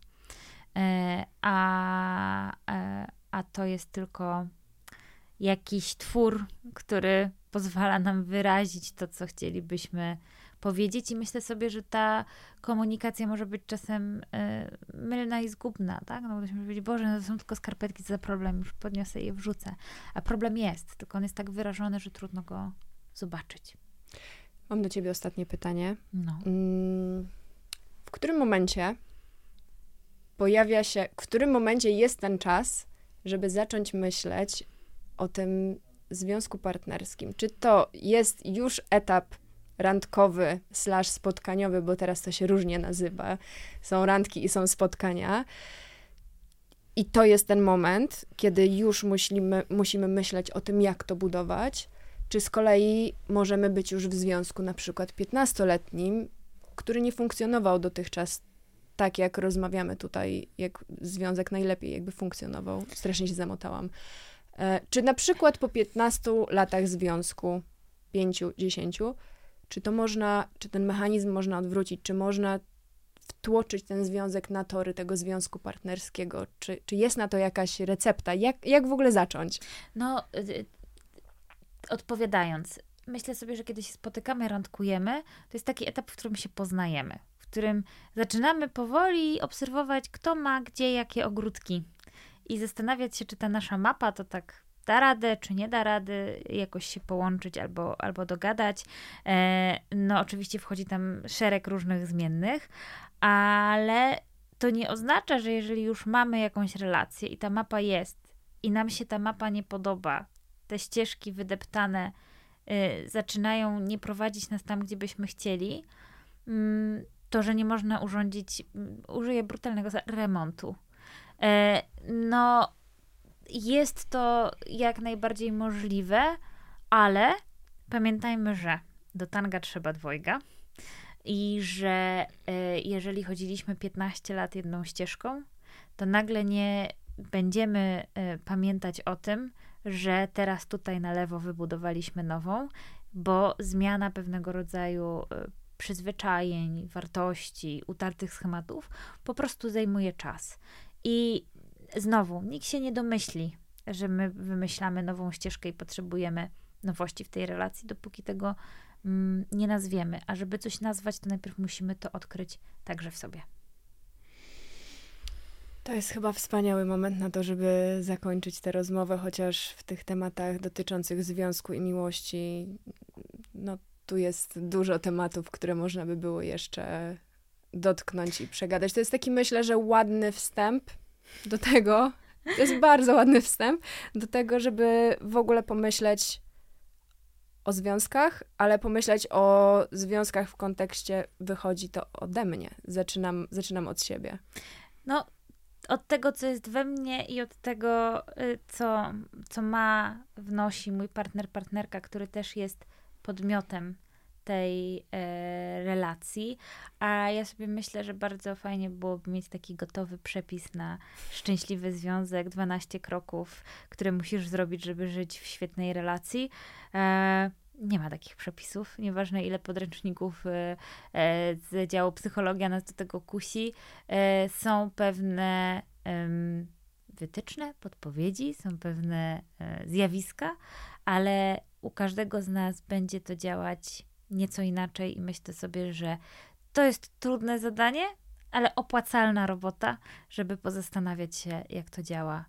E, a, e, a to jest tylko jakiś twór, który pozwala nam wyrazić to, co chcielibyśmy powiedzieć i myślę sobie, że ta komunikacja może być czasem y, mylna i zgubna, tak? No bo ktoś może powiedzieć, Boże, no to są tylko skarpetki, co za problem, już podniosę je wrzucę. A problem jest, tylko on jest tak wyrażony, że trudno go zobaczyć. Mam do ciebie ostatnie pytanie. No. Mm, w którym momencie pojawia się, w którym momencie jest ten czas, żeby zacząć myśleć o tym związku partnerskim? Czy to jest już etap randkowy slash spotkaniowy, bo teraz to się różnie nazywa. Są randki i są spotkania. I to jest ten moment, kiedy już musimy, musimy myśleć o tym, jak to budować. Czy z kolei możemy być już w związku na przykład 15-letnim, który nie funkcjonował dotychczas tak, jak rozmawiamy tutaj, jak związek najlepiej jakby funkcjonował. Strasznie się zamotałam. E, czy na przykład po 15 latach związku, 5, 10, czy to można, czy ten mechanizm można odwrócić, czy można wtłoczyć ten związek na tory tego związku partnerskiego? Czy, czy jest na to jakaś recepta? Jak, jak w ogóle zacząć? No, y, y, odpowiadając, myślę sobie, że kiedy się spotykamy, randkujemy, to jest taki etap, w którym się poznajemy, w którym zaczynamy powoli obserwować, kto ma gdzie jakie ogródki i zastanawiać się, czy ta nasza mapa to tak da radę, czy nie da rady jakoś się połączyć albo, albo dogadać. E, no, oczywiście wchodzi tam szereg różnych zmiennych, ale to nie oznacza, że jeżeli już mamy jakąś relację i ta mapa jest i nam się ta mapa nie podoba, te ścieżki wydeptane y, zaczynają nie prowadzić nas tam, gdzie byśmy chcieli, y, to, że nie można urządzić, y, użyję brutalnego remontu. E, no, jest to jak najbardziej możliwe, ale pamiętajmy, że do tanga trzeba dwojga i że e, jeżeli chodziliśmy 15 lat jedną ścieżką, to nagle nie będziemy e, pamiętać o tym, że teraz tutaj na lewo wybudowaliśmy nową, bo zmiana pewnego rodzaju e, przyzwyczajeń, wartości, utartych schematów po prostu zajmuje czas. I znowu, nikt się nie domyśli, że my wymyślamy nową ścieżkę i potrzebujemy nowości w tej relacji, dopóki tego mm, nie nazwiemy. A żeby coś nazwać, to najpierw musimy to odkryć także w sobie. To jest chyba wspaniały moment na to, żeby zakończyć tę rozmowę, chociaż w tych tematach dotyczących związku i miłości, no tu jest dużo tematów, które można by było jeszcze dotknąć i przegadać. To jest taki, myślę, że ładny wstęp do tego, to jest bardzo ładny wstęp do tego, żeby w ogóle pomyśleć o związkach, ale pomyśleć o związkach w kontekście wychodzi to ode mnie. Zaczynam, zaczynam od siebie. No, od tego, co jest we mnie i od tego, y, co, co ma, wnosi mój partner, partnerka, który też jest podmiotem tej e, relacji. A ja sobie myślę, że bardzo fajnie byłoby mieć taki gotowy przepis na szczęśliwy związek, 12 kroków, które musisz zrobić, żeby żyć w świetnej relacji. E, nie ma takich przepisów, nieważne ile podręczników e, e, z działu psychologia nas do tego kusi. E, są pewne wytyczne, podpowiedzi, są pewne zjawiska, ale u każdego z nas będzie to działać nieco inaczej i myślę sobie, że to jest trudne zadanie, ale opłacalna robota, żeby pozastanawiać się, jak to działa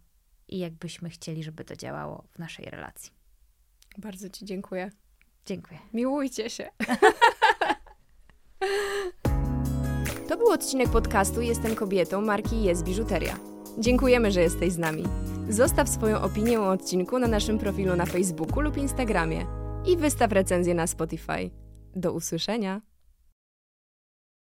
i jakbyśmy chcieli, żeby to działało w naszej relacji. Bardzo Ci dziękuję. Dziękuję. Miłujcie się. To był odcinek podcastu Jestem kobietą marki Jest Biżuteria. Dziękujemy, że jesteś z nami. Zostaw swoją opinię o odcinku na naszym profilu na Facebooku lub Instagramie i wystaw recenzję na Spotify. Do usłyszenia.